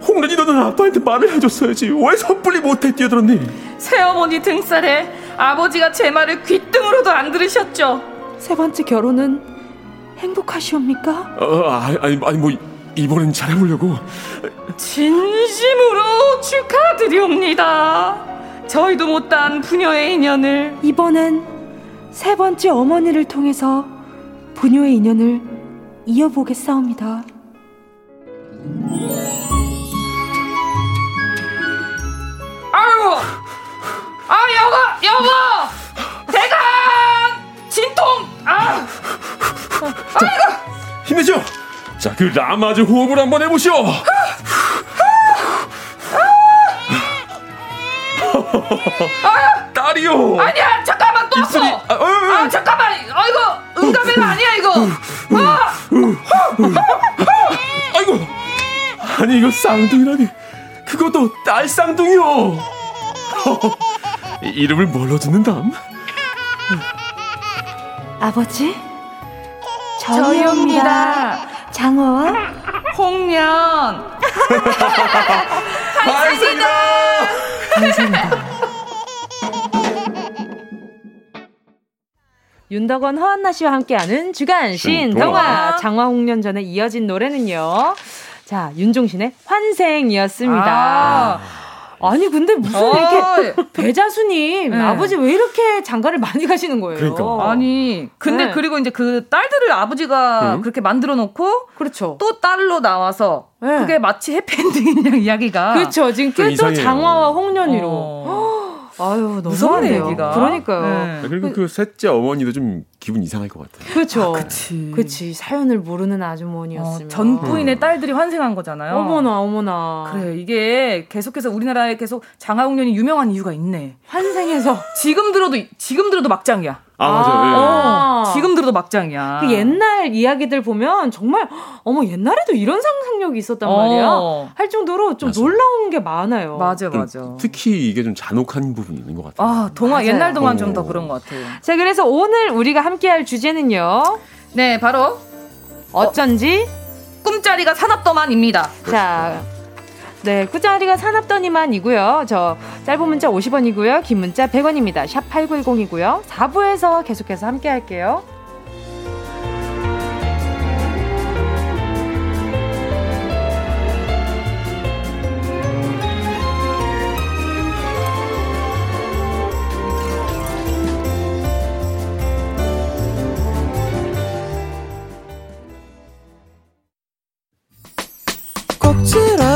홍련이 너는 아빠한테 말을 해줬어야지. 왜 섣불리 못해 뛰어들었니? 새어머니 등살에 아버지가 제 말을 귓등으로도 안 들으셨죠. 세 번째 결혼은 행복하시옵니까? 어, 아니, 아니, 아니 뭐 이번엔 잘해보려고. 진심으로 축하드리옵니다. 저희도 못다한 부녀의 인연을 이번엔 세 번째 어머니를 통해서 부녀의 인연을 이어보겠사옵니다. 힘내죠. 자, 그 라마즈 호흡을 한번 해보시오. 딸이요. 아니야, 잠깐만 또 입술이, 아파. 아, 어, 어, 어. 아, 잠깐만, 아 이거 응가벨 아니야 이거. 아. 아이고, 아니 이거 쌍둥이라니. 그것도 딸 쌍둥이요. 이름을 뭘로 짓는담? 아버지, 저희입니다. 장어와 홍련. 반갑습니다. 감사합니다. 윤덕원 허한나 씨와 함께하는 주간 신동화 장화 홍련 전에 이어진 노래는요. 자, 윤종신의 환생이었습니다. 아. 아니 근데 무슨 어. 이렇게 배자수님 네. 아버지 왜 이렇게 장가를 많이 가시는 거예요? 그러니까. 아니 근데 네. 그리고 이제 그 딸들을 아버지가 음? 그렇게 만들어 놓고 그렇죠. 또 딸로 나와서 네. 그게 마치 해피엔딩이냐 이야기가 그렇죠. 지금 또 장화와 홍련이로. 어. 아유, 너무한 얘기가. 그러니까요. 네. 그리고 그 셋째 어머니도 좀 기분 이상할 것 같아요. 그렇죠. 아, 그치. 그치. 사연을 모르는 아주머니였으면. 어, 전 부인의 음. 딸들이 환생한 거잖아요. 어머나, 어머나. 그래, 이게 계속해서 우리나라에 계속 장하홍련이 유명한 이유가 있네. 환생해서. 지금 들어도, 지금 들어도 막장이야. 아, 맞아요. 아, 예. 어, 지금 들어도 막장이야. 그 옛날 이야기들 보면 정말, 어머, 옛날에도 이런 상상력이 있었단 어. 말이야. 할 정도로 좀 맞아. 놀라운 게 많아요. 맞아, 맞아. 특히 이게 좀 잔혹한 부분이 있는 것 같아요. 아, 동화, 맞아요. 옛날 동화 좀 더 그런 것 같아요. 자, 그래서 오늘 우리가 함께 할 주제는요. 네, 바로 어쩐지 어, 꿈자리가 산업더만입니다. 자, 네, 꾸자리가 산업더니만이고요. 저 짧은 문자 50원이고요. 긴 문자 100원입니다. 샵 8910이고요. 4부에서 계속해서 함께 할게요.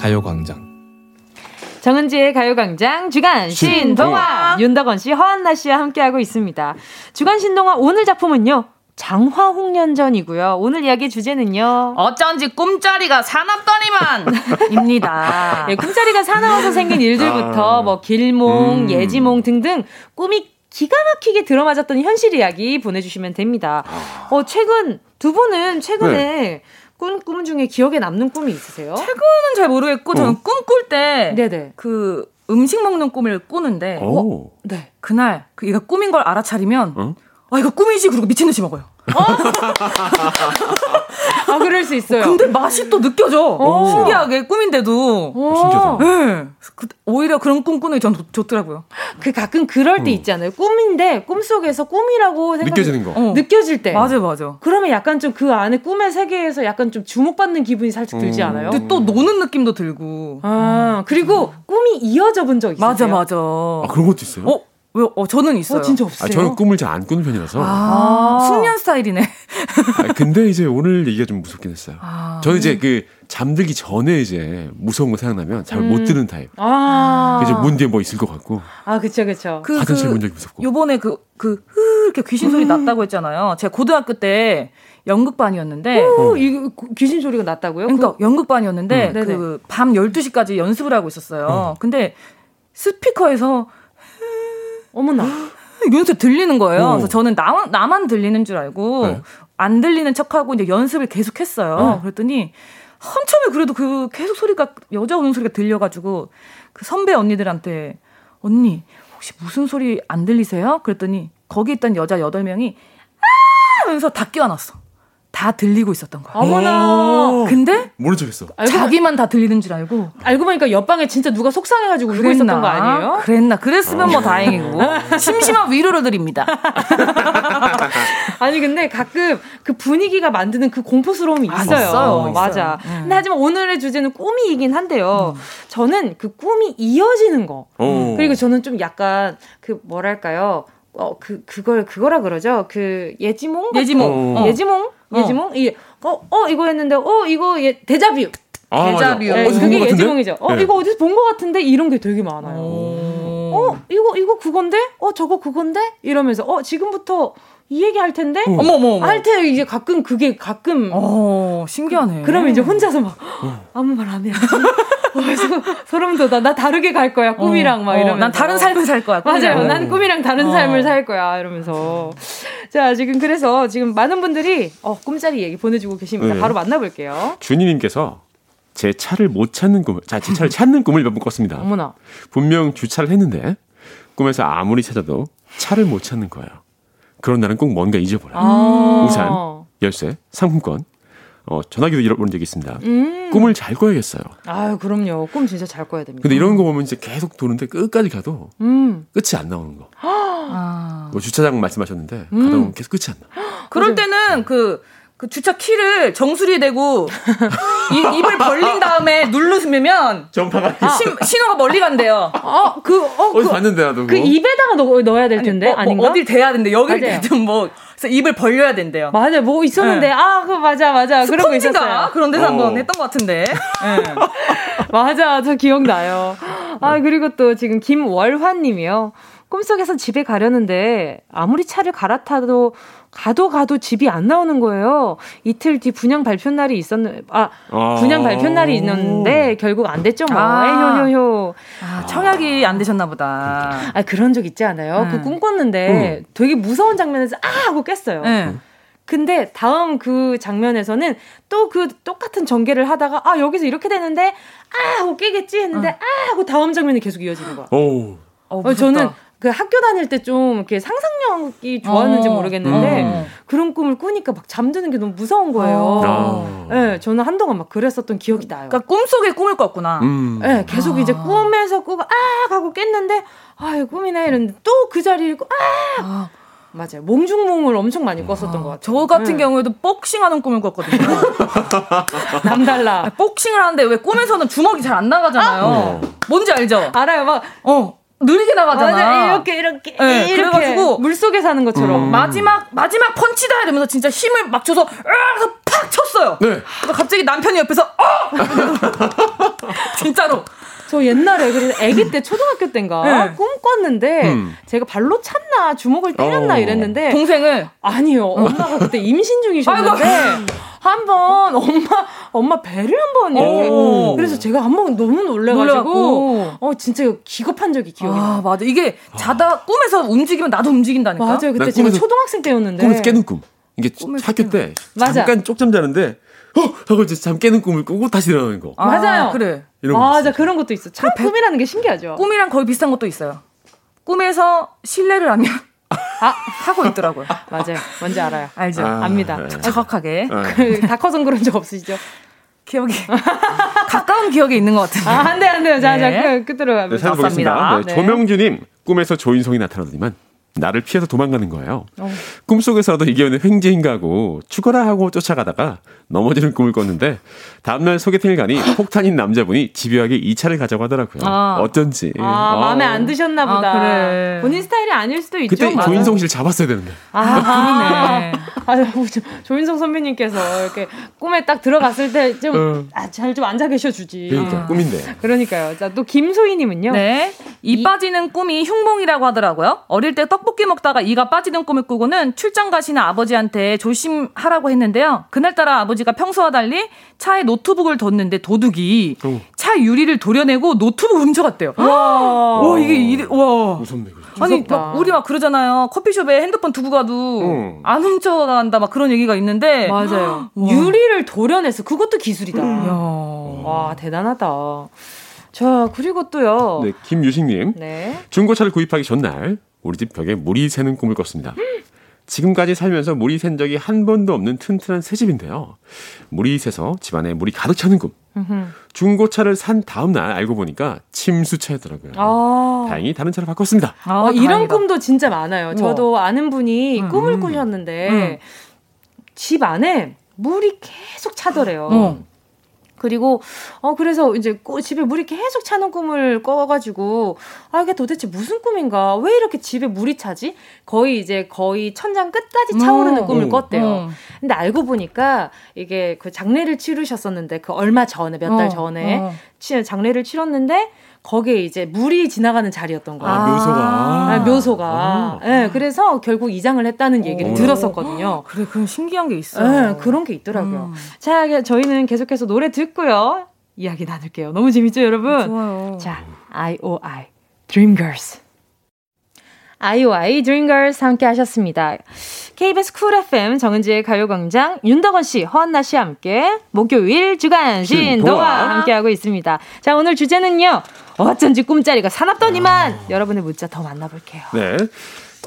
가요광장. 정은지의 가요광장 주간 신동화 윤덕원 씨, 허한나 씨와 함께하고 있습니다. 주간 신동화 오늘 작품은요. 장화홍련전이고요. 오늘 이야기 주제는요. 어쩐지 꿈자리가 사납더니만입니다. 네, 꿈자리가 사나워서 생긴 일들부터 아, 뭐 길몽, 음. 예지몽 등등 꿈이 기가 막히게 들어맞았던 현실 이야기 보내주시면 됩니다. 아. 어, 최근 두 분은 최근에 네. 꾼 꿈 중에 기억에 남는 꿈이 있으세요? 최근은 잘 모르겠고 저는 어. 꿈꿀 때 네네. 그 음식 먹는 꿈을 꾸는데 어? 네 그날 그 이거 꿈인 걸 알아차리면 어? 아 이거 꿈이지 그리고 미친 듯이 먹어요. 어? 아, 그럴 수 있어요. 근데 맛이 또 느껴져. 오. 신기하게 꿈인데도. 오. 신기하다. 네. 그, 오히려 그런 꿈 꾸는 게 전 좋더라고요. 그 가끔 그럴 때 음. 있잖아요. 꿈인데 꿈 속에서 꿈이라고 생각 느껴지는 거. 어. 느껴질 때. 맞아, 맞아. 그러면 약간 좀 그 안에 꿈의 세계에서 약간 좀 주목받는 기분이 살짝 들지 음. 않아요? 근데 또 노는 느낌도 들고. 아, 그리고 음. 꿈이 이어져 본 적 있어요? 맞아, 맞아. 아, 그런 것도 있어요? 어? 왜, 어, 저는 있어요. 어, 진짜 없어요. 아, 저는 꿈을 잘 안 꾸는 편이라서. 아, 숙면 스타일이네. 아, 근데 이제 오늘 얘기가 좀 무섭긴 했어요. 아, 저는 이제 그 잠들기 전에 이제 무서운 거 생각나면 잘못 음. 드는 타입. 아. 이제 문 뒤에 뭐 있을 것 같고. 아, 그쵸, 그쵸. 그, 화장실 그, 문 적이 무섭고. 요번에 그, 그, 흐, 이렇게 귀신 소리 음. 났다고 했잖아요. 제가 고등학교 때 연극반이었는데. 오, 이 귀신 소리가 났다고요? 그러니까 그... 연극반이었는데, 음. 그밤 12시까지 연습을 하고 있었어요. 어. 근데 스피커에서 어머나. 연습 들리는 거예요. 오. 그래서 저는 나, 나만 들리는 줄 알고 네. 안 들리는 척하고 이제 연습을 계속 했어요. 네. 그랬더니 한참에 그래도 그 계속 소리가 여자 우는 소리가 들려가지고 그 선배 언니들한테 언니 혹시 무슨 소리 안 들리세요? 그랬더니 거기 있던 여자 여덟 명이 아 하면서 다 끼워놨어. 다 들리고 있었던 거야. 어머나. 근데 모른 척했어. 자기만 다 들리는 줄 알고. 알고 보니까 옆방에 진짜 누가 속상해가지고 울고 있었던 거 아니에요? 그랬나? 그랬으면 뭐 어. 다행이고. 심심한 위로를 드립니다. 아니 근데 가끔 그 분위기가 만드는 그 공포스러움이 있어요. 아, 있어요. 맞아. 음. 근데 하지만 오늘의 주제는 꿈이긴 한데요. 음. 저는 그 꿈이 이어지는 거. 오. 그리고 저는 좀 약간 그 뭐랄까요? 어, 그, 그걸, 그거라 그러죠? 그, 예지몽? 예지몽. 어. 예지몽? 예지몽? 이, 어, 어, 이거 했는데, 어, 이거, 예, 데자뷰. 아, 데자뷰. 네, 그게 예지몽이죠. 어, 네. 이거 어디서 본 것 같은데? 이런 게 되게 많아요. 어, 이거, 이거 그건데? 어, 저거 그건데? 이러면서, 어, 지금부터 이 얘기 할 텐데? 어. 어머, 어머, 할때 이제 가끔 그게 가끔. 어, 신기하네. 그 러면 이제 혼자서 막, 어. 아무 말 안 해. 그래서 소름 돋아. 나 다르게 갈 거야. 꿈이랑 어, 막 이러면서. 난 다른 삶을 살 거야. 꿈이랑. 맞아요. 난 꿈이랑 다른 어. 삶을 살 거야. 이러면서. 자, 지금 그래서 지금 많은 분들이 어, 꿈자리 얘기 보내주고 계십니다. 네. 바로 만나볼게요. 준이님께서 제 차를 못 찾는 꿈을, 자, 제 차를 찾는 꿈을 몇 번 꿨습니다. 어머나. 분명 주차를 했는데 꿈에서 아무리 찾아도 차를 못 찾는 거예요. 그런 날은 꼭 뭔가 잊어버려요. 아~ 우산, 열쇠, 상품권, 어, 전화기도 잃어버린 적이 있습니다. 음. 꿈을 잘 꿔야겠어요. 아유, 그럼요. 꿈 진짜 잘 꿔야 됩니다. 근데 이런 거 보면 이제 계속 도는데 끝까지 가도 음. 끝이 안 나오는 거. 아. 뭐 주차장 말씀하셨는데 음. 가다 보면 계속 끝이 안 나. 그럴 때는 그, 그 주차 키를 정수리에 대고 이, 입을 벌린 다음에 누르면 전파가 아, 신호가 멀리 간대요. 어, 그, 어, 어디 그, 봤는데 나도. 그 입에다가 넣, 넣어야 될 텐데 아니, 뭐, 뭐, 어딜 대야 되는데 여기를 대든 뭐 그래서 입을 벌려야 된대요. 맞아, 뭐 있었는데, 네. 아, 그 맞아, 맞아. 그런 거 있었어요. 그런 데서 어. 한번 했던 것 같은데. 네. 맞아, 저 기억나요. 아, 그리고 또 지금 김월환 님이요. 꿈속에서 집에 가려는데 아무리 차를 갈아타도 가도 가도 집이 안 나오는 거예요. 이틀 뒤 분양 발표 날이 있었는 아, 아~ 분양 발표 날이 있는데 결국 안 됐죠 뭐. 아~ 에효효효. 아, 청약이 안 되셨나 보다. 아 그런 적 있지 않아요? 그 네. 그 꿈꿨는데 응. 되게 무서운 장면에서 아 하고 깼어요. 네. 근데 다음 그 장면에서는 또 그 똑같은 전개를 하다가 아 여기서 이렇게 되는데 아 하고 깨겠지 했는데 어. 아 하고 다음 장면이 계속 이어지는 거야. 오. 어, 저는 그 학교 다닐 때 좀 이렇게 상상력이 좋았는지 어. 모르겠는데 어. 그런 꿈을 꾸니까 막 잠드는 게 너무 무서운 거예요. 어. 네, 저는 한동안 막 그랬었던 기억이 나요. 그러니까 꿈속에 꿈을 꿨구나. 음. 네, 계속 아. 이제 꿈에서 꾸고 아 하고 깼는데 아 꿈이네 이랬는데 또 그 자리를 꾸 아. 아. 맞아요. 몽중몽을 엄청 많이 꿨었던 아, 것 같아요. 저 같은 네. 경우에도 복싱하는 꿈을 꿨거든요. 남달라. 복싱을 하는데 왜 꿈에서는 주먹이 잘 안 나가잖아요. 아? 뭔지 알죠? 알아요. 막, 어. 느리게 나가잖아. 맞아, 이렇게 이렇게 네, 이렇게 그래가지고 물 속에 사는 것처럼 음. 마지막 마지막 펀치다 이러면서 진짜 힘을 막 줘서 으악 팍 쳤어요. 네. 갑자기 남편이 옆에서 어 진짜로. 저 옛날에 그래서 아기 때 초등학교 때인가 네. 꿈 꿨는데 음. 제가 발로 찼나 주먹을 때렸나 어. 이랬는데 동생을 아니요 엄마가 그때 임신 중이셨는데 한번 엄마 엄마 배를 한번 이렇게 오. 그래서 제가 한 번 너무 놀래가지고 어 진짜 기겁한 적이 기억이 아, 나. 맞아 이게 자다 꿈에서 움직이면 나도 움직인다니까. 맞아요 그때 제가 초등학생 때였는데 꿈에서 깨는 꿈. 이게 학교 때 맞아. 잠깐 쪽잠 자는데 어 하고 이제 잠 깨는 꿈을 꾸고 다시 일어나는 거. 아, 맞아요. 그래. 맞아 그런 것도 있어. 참 꿈이라는 게 신기하죠. 꿈이랑 거의 비슷한 것도 있어요. 꿈에서 실례를 하면 아, 하고 있더라고요. 맞아요. 뭔지 알아요. 알죠. 아, 압니다. 네. 정확하게. 그, 다 커서 그런 적 없으시죠? 기억이 가까운 기억에 있는 것 같은데. 아, 안 돼, 안 돼요. 자, 네. 자, 끝으로 가겠습니다. 네, 찾아보겠습니다. 네, 네. 조명주님, 꿈에서 조인성이 나타나더니만 나를 피해서 도망가는 거예요. 어. 꿈속에서도 이게 오늘 횡재인가 하고 죽어라 하고 쫓아가다가 넘어지는 꿈을 꿨는데 다음날 소개팅을 가니 폭탄인 남자분이 집요하게 이 차를 가자고 하더라고요. 아. 어쩐지. 아, 아, 마음에 안 드셨나 아, 보다. 아, 그래. 본인 스타일이 아닐 수도 있죠. 그때 조인성 씨를 잡았어야 되는데. 아, 그러네. 아, 조인성 선배님께서 이렇게 꿈에 딱 들어갔을 때 좀 잘좀 어. 아, 앉아 계셔 주지. 그러니까 꿈인데. 그러니까요. 자, 또 김소희 님은요. 네. 이, 이 빠지는 꿈이 흉몽이라고 하더라고요. 어릴 때 떡볶이 먹다가 이가 빠지는 꿈을 꾸고는 출장 가시는 아버지한테 조심하라고 했는데요. 그날따라 아버지가 평소와 달리 차에 노트북을 뒀는데 도둑이 어. 차 유리를 도려내고 노트북 훔쳐갔대요. 와, 와 이게 이래, 와. 무섭네. 아니 막 우리 막 그러잖아요. 커피숍에 핸드폰 두고 가도 어. 안 훔쳐간다 막 그런 얘기가 있는데 맞아요. 유리를 도려내서 그것도 기술이다. 와 대단하다. 자 그리고 또요. 네 김유식님. 네. 중고차를 구입하기 전날 우리 집 벽에 물이 새는 꿈을 꿨습니다. 지금까지 살면서 물이 샌 적이 한 번도 없는 튼튼한 새 집인데요. 물이 새서 집안에 물이 가득 차는 꿈. 중고차를 산 다음 날 알고 보니까 침수차였더라고요. 아~ 다행히 다른 차로 바꿨습니다. 아, 어, 이런 꿈도 진짜 많아요. 저도 아는 분이 음. 꿈을 꾸셨는데 음. 집 안에 물이 계속 차더래요. 어. 그리고 어 그래서 이제 집에 물이 계속 차는 꿈을 꿔가지고 아 이게 도대체 무슨 꿈인가 왜 이렇게 집에 물이 차지 거의 이제 거의 천장 끝까지 차오르는 음, 꿈을 꿨대요. 음. 근데 알고 보니까 이게 그 장례를 치르셨었는데 그 얼마 전에 몇달 어, 전에 어. 장례를 치렀는데 거기에 이제 물이 지나가는 자리였던 거예요. 아, 묘소가. 아, 묘소가. 아. 네, 그래서 결국 이장을 했다는 얘기를 오. 들었었거든요. 그래, 그런 신기한 게 있어요. 네, 그런 게 있더라고요. 음. 자, 저희는 계속해서 노래 듣고요. 이야기 나눌게요. 너무 재밌죠, 여러분? 좋아요. 자, IOI, Dreamgirls. IOI Dreamgirls 함께 하셨습니다. KBS Cool FM 정은지의 가요광장 윤덕원 씨, 허한나 씨 함께 목요일 주간 신동화 함께하고 있습니다. 자, 오늘 주제는요. 어쩐지 꿈자리가 사납더니만 아. 여러분의 문자 더 만나볼게요. 네.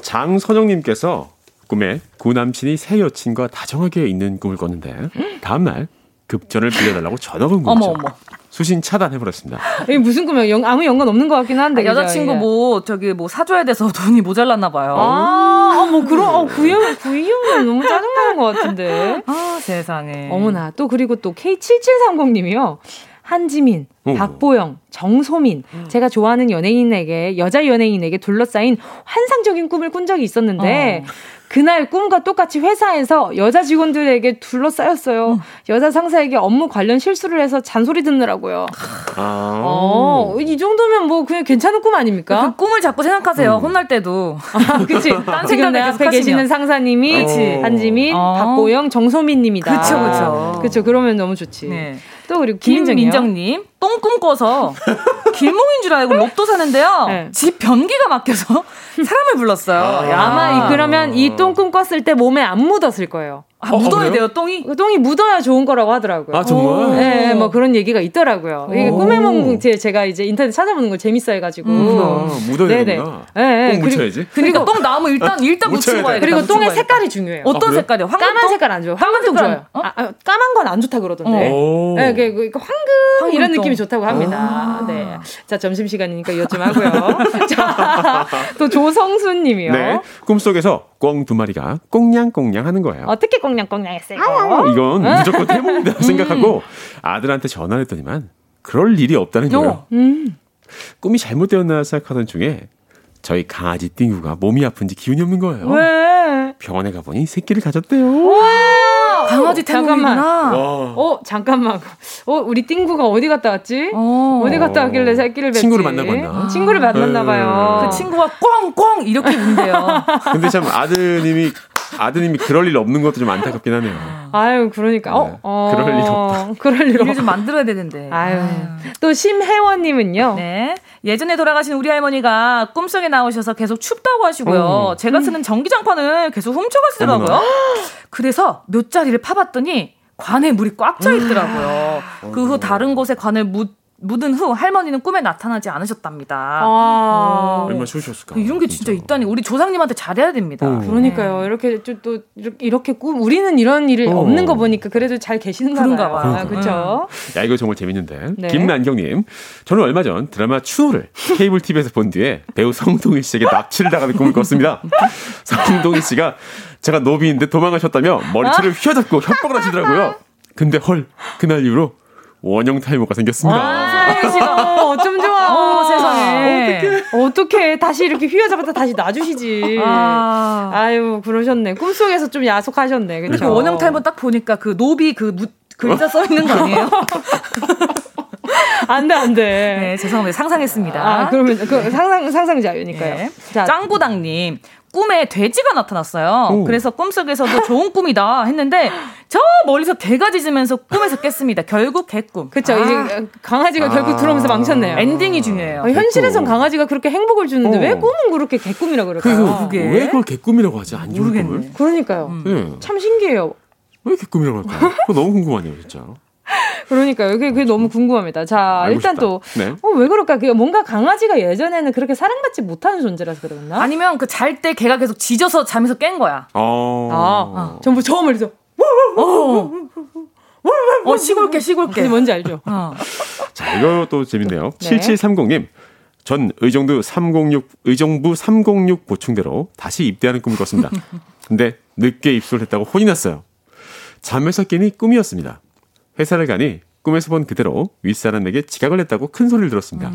장선영님께서 꿈에 구남친이 새 여친과 다정하게 있는 꿈을 꿨는데 다음날 급전을 빌려달라고 전화가 온 거죠. 어머 어머. 수신 차단해버렸습니다. 이게 무슨 꿈이야? 영, 아무 연관 없는 것 같긴 한데. 아, 여자친구 뭐 저기 뭐 사줘야 돼서 돈이 모자랐나 봐요. 아, 어, 뭐 그런 어, 그 이유 그 이유는 너무 짜증나는 것 같은데. 아 세상에. 어머나 또 그리고 또 K7730님이요. 한지민, 오. 박보영, 정소민, 음. 제가 좋아하는 연예인에게 여자 연예인에게 둘러싸인 환상적인 꿈을 꾼 적이 있었는데 어. 그날 꿈과 똑같이 회사에서 여자 직원들에게 둘러싸였어요. 음. 여자 상사에게 업무 관련 실수를 해서 잔소리 듣느라고요. 아. 어, 이 정도면 뭐 그냥 괜찮은 꿈 아닙니까? 그 꿈을 자꾸 생각하세요. 음. 혼날 때도. 아, 그치. 딴 지금 내 앞에 계시는 상사님이 그치. 한지민, 어. 박보영, 정소민 님이다. 그쵸, 그쵸. 그쵸. 그러면 너무 좋지. 네. 또 그리고 김민정님 똥 꿈꿔서 길몽인 줄 알고 로또 사는데요. 네. 집 변기가 막혀서 사람을 불렀어요. 아, 아마 그러면 이 똥 꿈꿨을 때 몸에 안 묻었을 거예요. 아, 어, 묻어야 어, 돼요, 똥이? 그 똥이 묻어야 좋은 거라고 하더라고요. 아, 정말? 네, 뭐 그런 얘기가 있더라고요. 이게 꿈의梦제가 이제 인터넷 찾아보는 걸 재밌어 해가지고. 음. 아, 묻어야 되는구나. 네, 네. 똥 묻혀야지. 그러니까 똥 나오면 일단, 일단 묻히고 가야 돼. 그리고 똥의 색깔이 중요해요. 어떤 아, 색깔이요? 황금 까만 색깔 안 좋아요. 황금색 좋아요. 어? 아, 아, 까만 건 안 좋다 그러던데. 네, 그, 그, 그 황금, 황금 이런 느낌이 좋다고 합니다. 네. 자, 점심시간이니까 이것 좀 하고요. 자, 또 조성순 님이요. 네. 꿈속에서 꽁 두 마리가 꽁냥꽁냥 하는 거예요. 어떻게 꽁 냥꽁냥 했어요? 이건 무조건 태몽이다 음. 생각하고 아들한테 전화를 했더니만 그럴 일이 없다는 거예요. 어. 음. 꿈이 잘못되었나 생각하던 중에 저희 강아지 띵구가 몸이 아픈지 기운이 없는 거예요. 왜? 병원에 가보니 새끼를 가졌대요. 와! 강아지 태몽이구나. 어, 잠깐만. 어, 우리 띵구가 어디 갔다 왔지? 어. 디 갔다 왔길래 새끼를 뵀지? 친구를 만나고 왔나? 친구를 만났나 봐요. 그 친구가 꽝꽝 이렇게 운대요. 근데 참 아드님이 아드님이 그럴 일 없는 것도 좀 안타깝긴 하네요. 아유, 그러니까. 어, 네. 어, 그럴 일 없다. 그럴 일 없다. 좀 만들어야 되는데. 아유. 아유. 또 심혜원님은요. 네. 예전에 돌아가신 우리 할머니가 꿈속에 나오셔서 계속 춥다고 하시고요. 어. 제가 쓰는 전기장판을 계속 훔쳐가시더라고요. 그래서 몇 자리를 파봤더니 관에 물이 꽉 차 있더라고요. 그후 다른 곳에 관을 묻 묻은 후 할머니는 꿈에 나타나지 않으셨답니다. 아~ 어. 얼마나 좋으셨을까? 이런 게 진짜, 진짜 있다니 우리 조상님한테 잘해야 됩니다. 어. 그러니까요. 네. 이렇게 또 이렇게 꿈 우리는 이런 일이 어. 없는 거 보니까 그래도 잘 계시는가 봐요. 아, 그렇죠. 야 이거 정말 재밌는데. 네. 김난경님, 저는 얼마 전 드라마 추노를 케이블 TV에서 본 뒤에 배우 성동희 씨에게 납치를 당하는 꿈을 꿨습니다. 성동희 씨가 제가 노비인데 도망가셨다며 머리채를 휘어잡고 협박을 하시더라고요. 근데 헐 그날 이후로 원형 탈모가 생겼습니다. 아, 씨가 어쩜 좋아. 어, 세상에. 어떡해. 어떡해. 다시 이렇게 휘어잡았다 다시 놔주시지. 아. 유 그러셨네. 꿈속에서 좀 야속하셨네. 그렇죠. 원형 탈모 딱 보니까 그 노비 그 무, 글자 써 있는 거 아니에요? 안 돼, 안 돼. 네, 죄송합니다. 상상했습니다. 아, 그러면, 그, 상상, 상상 자유니까요. 네. 자, 짱구당님. 꿈에 돼지가 나타났어요. 오. 그래서 꿈속에서도 좋은 꿈이다 했는데 저 멀리서 개가 짖으면서 꿈에서 깼습니다. 결국 개꿈. 그렇죠. 아. 이제 강아지가 아. 결국 들어오면서 망쳤네요. 엔딩이 중요해요. 어, 현실에선 강아지가 그렇게 행복을 주는데 어. 왜 꿈은 그렇게 개꿈이라 그럴까요? 그게 왜 그걸 개꿈이라고 하지? 안 좋은 꿈을? 그러니까요. 음. 네. 참 신기해요. 왜 개꿈이라고 할까요? 그거 너무 궁금하네요, 진짜. 그러니까요. 그게, 그게 너무 궁금합니다. 자, 일단 또, 네. 어, 왜 그럴까? 그 뭔가 강아지가 예전에는 그렇게 사랑받지 못하는 존재라서 그랬나? 아니면 그 잘 때 걔가 계속 짖어서 잠에서 깬 거야. 어. 아, 아. 전부 처음을 해서, 어. 어, 시골개, 시골개. 뭔지 알죠? 어. 자, 이것도 재밌네요. 네. 7730님. 전 의정부 306, 의정부 306 보충대로 다시 입대하는 꿈을 꿨습니다. 근데 늦게 입소를 했다고 혼이 났어요. 잠에서 깨니 꿈이었습니다. 회사를 가니 꿈에서 본 그대로 윗사람에게 지각을 했다고 큰 소리를 들었습니다. 음.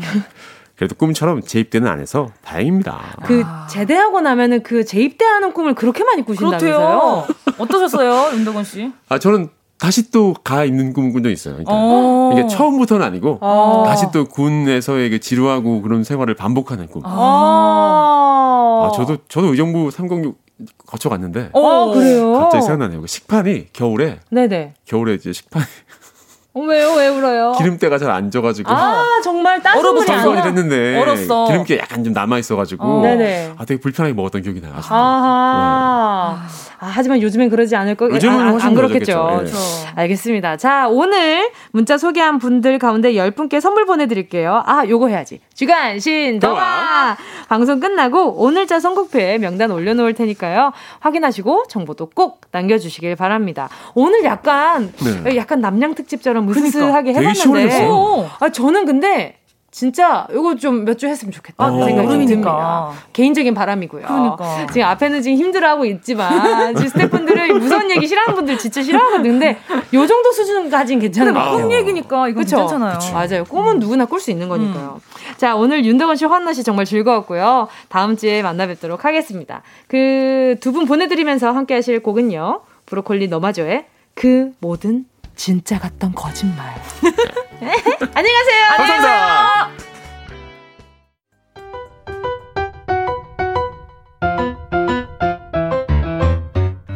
그래도 꿈처럼 재입대는 안 해서 다행입니다. 그 제대하고 나면은 그 재입대하는 꿈을 그렇게 많이 꾸신다면서요? 어떠셨어요, 윤덕원 씨? 아 저는 다시 또 가 있는 꿈을 꾼 적 있어요. 그러니까 어. 이게 처음부터는 아니고 어. 다시 또 군에서의 그 지루하고 그런 생활을 반복하는 꿈. 아, 아 저도 저도 의정부 306 거쳐갔는데. 어, 그래요? 갑자기 생각나네요. 그 식판이 겨울에. 네네. 겨울에 이제 식판이. 어, 왜요? 왜 울어요? 기름때가 잘 안 져가지고. 아, 정말 따뜻한 설거지를 했는데. 얼었어. 기름기 약간 좀 남아있어가지고. 어. 네네. 아, 되게 불편하게 먹었던 기억이 나요. 아하. 네. 아, 하지만 요즘엔 그러지 않을 거, 요즘은 아, 안 그렇겠죠. 네. 알겠습니다. 자, 오늘 문자 소개한 분들 가운데 10분께 선물 보내드릴게요. 아, 요거 해야지. 주간, 신, 동화! 방송 끝나고 오늘자 선곡표에 명단 올려놓을 테니까요. 확인하시고 정보도 꼭 남겨주시길 바랍니다. 오늘 약간, 네. 약간 남양 특집처럼 무스스하게 그러니까. 해봤는데. 아, 저는 근데 진짜 이거 좀 몇 주 했으면 좋겠다 어, 생각이 좀 듭니다. 개인적인 바람이고요. 그러니까. 지금 앞에는 지금 힘들어하고 있지만 지금 스태프분들은 무서운 얘기 싫어하는 분들 진짜 싫어하거든요. 근데 요 정도 수준까지는 괜찮은 같아요. 꿈 얘기니까 이거 괜찮아요. 그쵸? 맞아요. 꿈은 누구나 꿀 수 있는 거니까요. 음. 자 오늘 윤덕원 씨, 환나 씨 정말 즐거웠고요. 다음 주에 만나 뵙도록 하겠습니다. 그 두 분 보내드리면서 함께 하실 곡은요. 브로콜리 너마저의 그 모든 진짜 같던 거짓말. 안녕히 가세요. 감사합니다.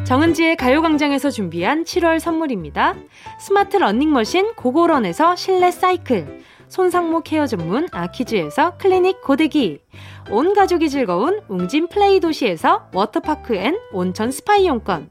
정은지의 가요광장에서 준비한 7월 선물입니다. 스마트 러닝머신 고고런에서 실내 사이클, 손상모 care 전문 아키즈에서 클리닉 고데기, 온 가족이 즐거운 웅진 플레이 도시에서 워터파크 and 온천 스파 이용권,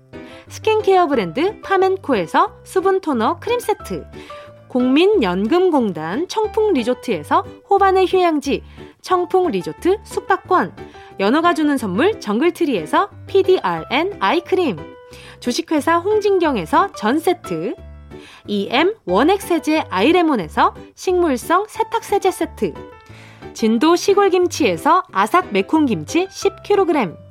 스킨케어 브랜드 파멘코에서 수분 토너 크림 세트, 국민연금공단 청풍 리조트에서 호반의 휴양지 청풍 리조트 숙박권, 연어가 주는 선물 정글트리에서 PDRN 아이크림, 주식회사 홍진경에서 전 세트, EM 원액 세제 아이레몬에서 식물성 세탁 세제 세트, 진도 시골김치에서 아삭 매콤김치 10kg,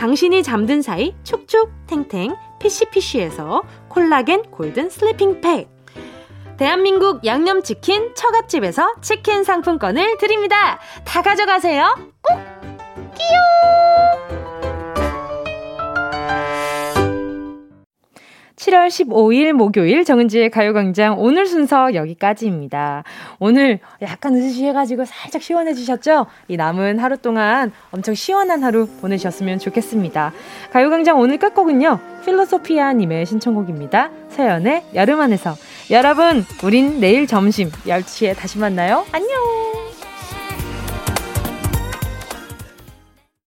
당신이 잠든 사이 촉촉 탱탱 피시피쉬에서 콜라겐 golden sleeping 팩 대한민국 양념치킨 처갓집에서 치킨 상품권을 드립니다. 다 가져가세요. 꼭! 끼용! 7월 15일 목요일 정은지의 가요광장 오늘 순서 여기까지입니다. 오늘 약간 으스시해가지고 살짝 시원해지셨죠? 이 남은 하루 동안 엄청 시원한 하루 보내셨으면 좋겠습니다. 가요광장 오늘 끝곡은요. 필로소피아님의 신청곡입니다. 서연의 여름 안에서. 여러분, 우린 내일 점심 10시에 다시 만나요. 안녕!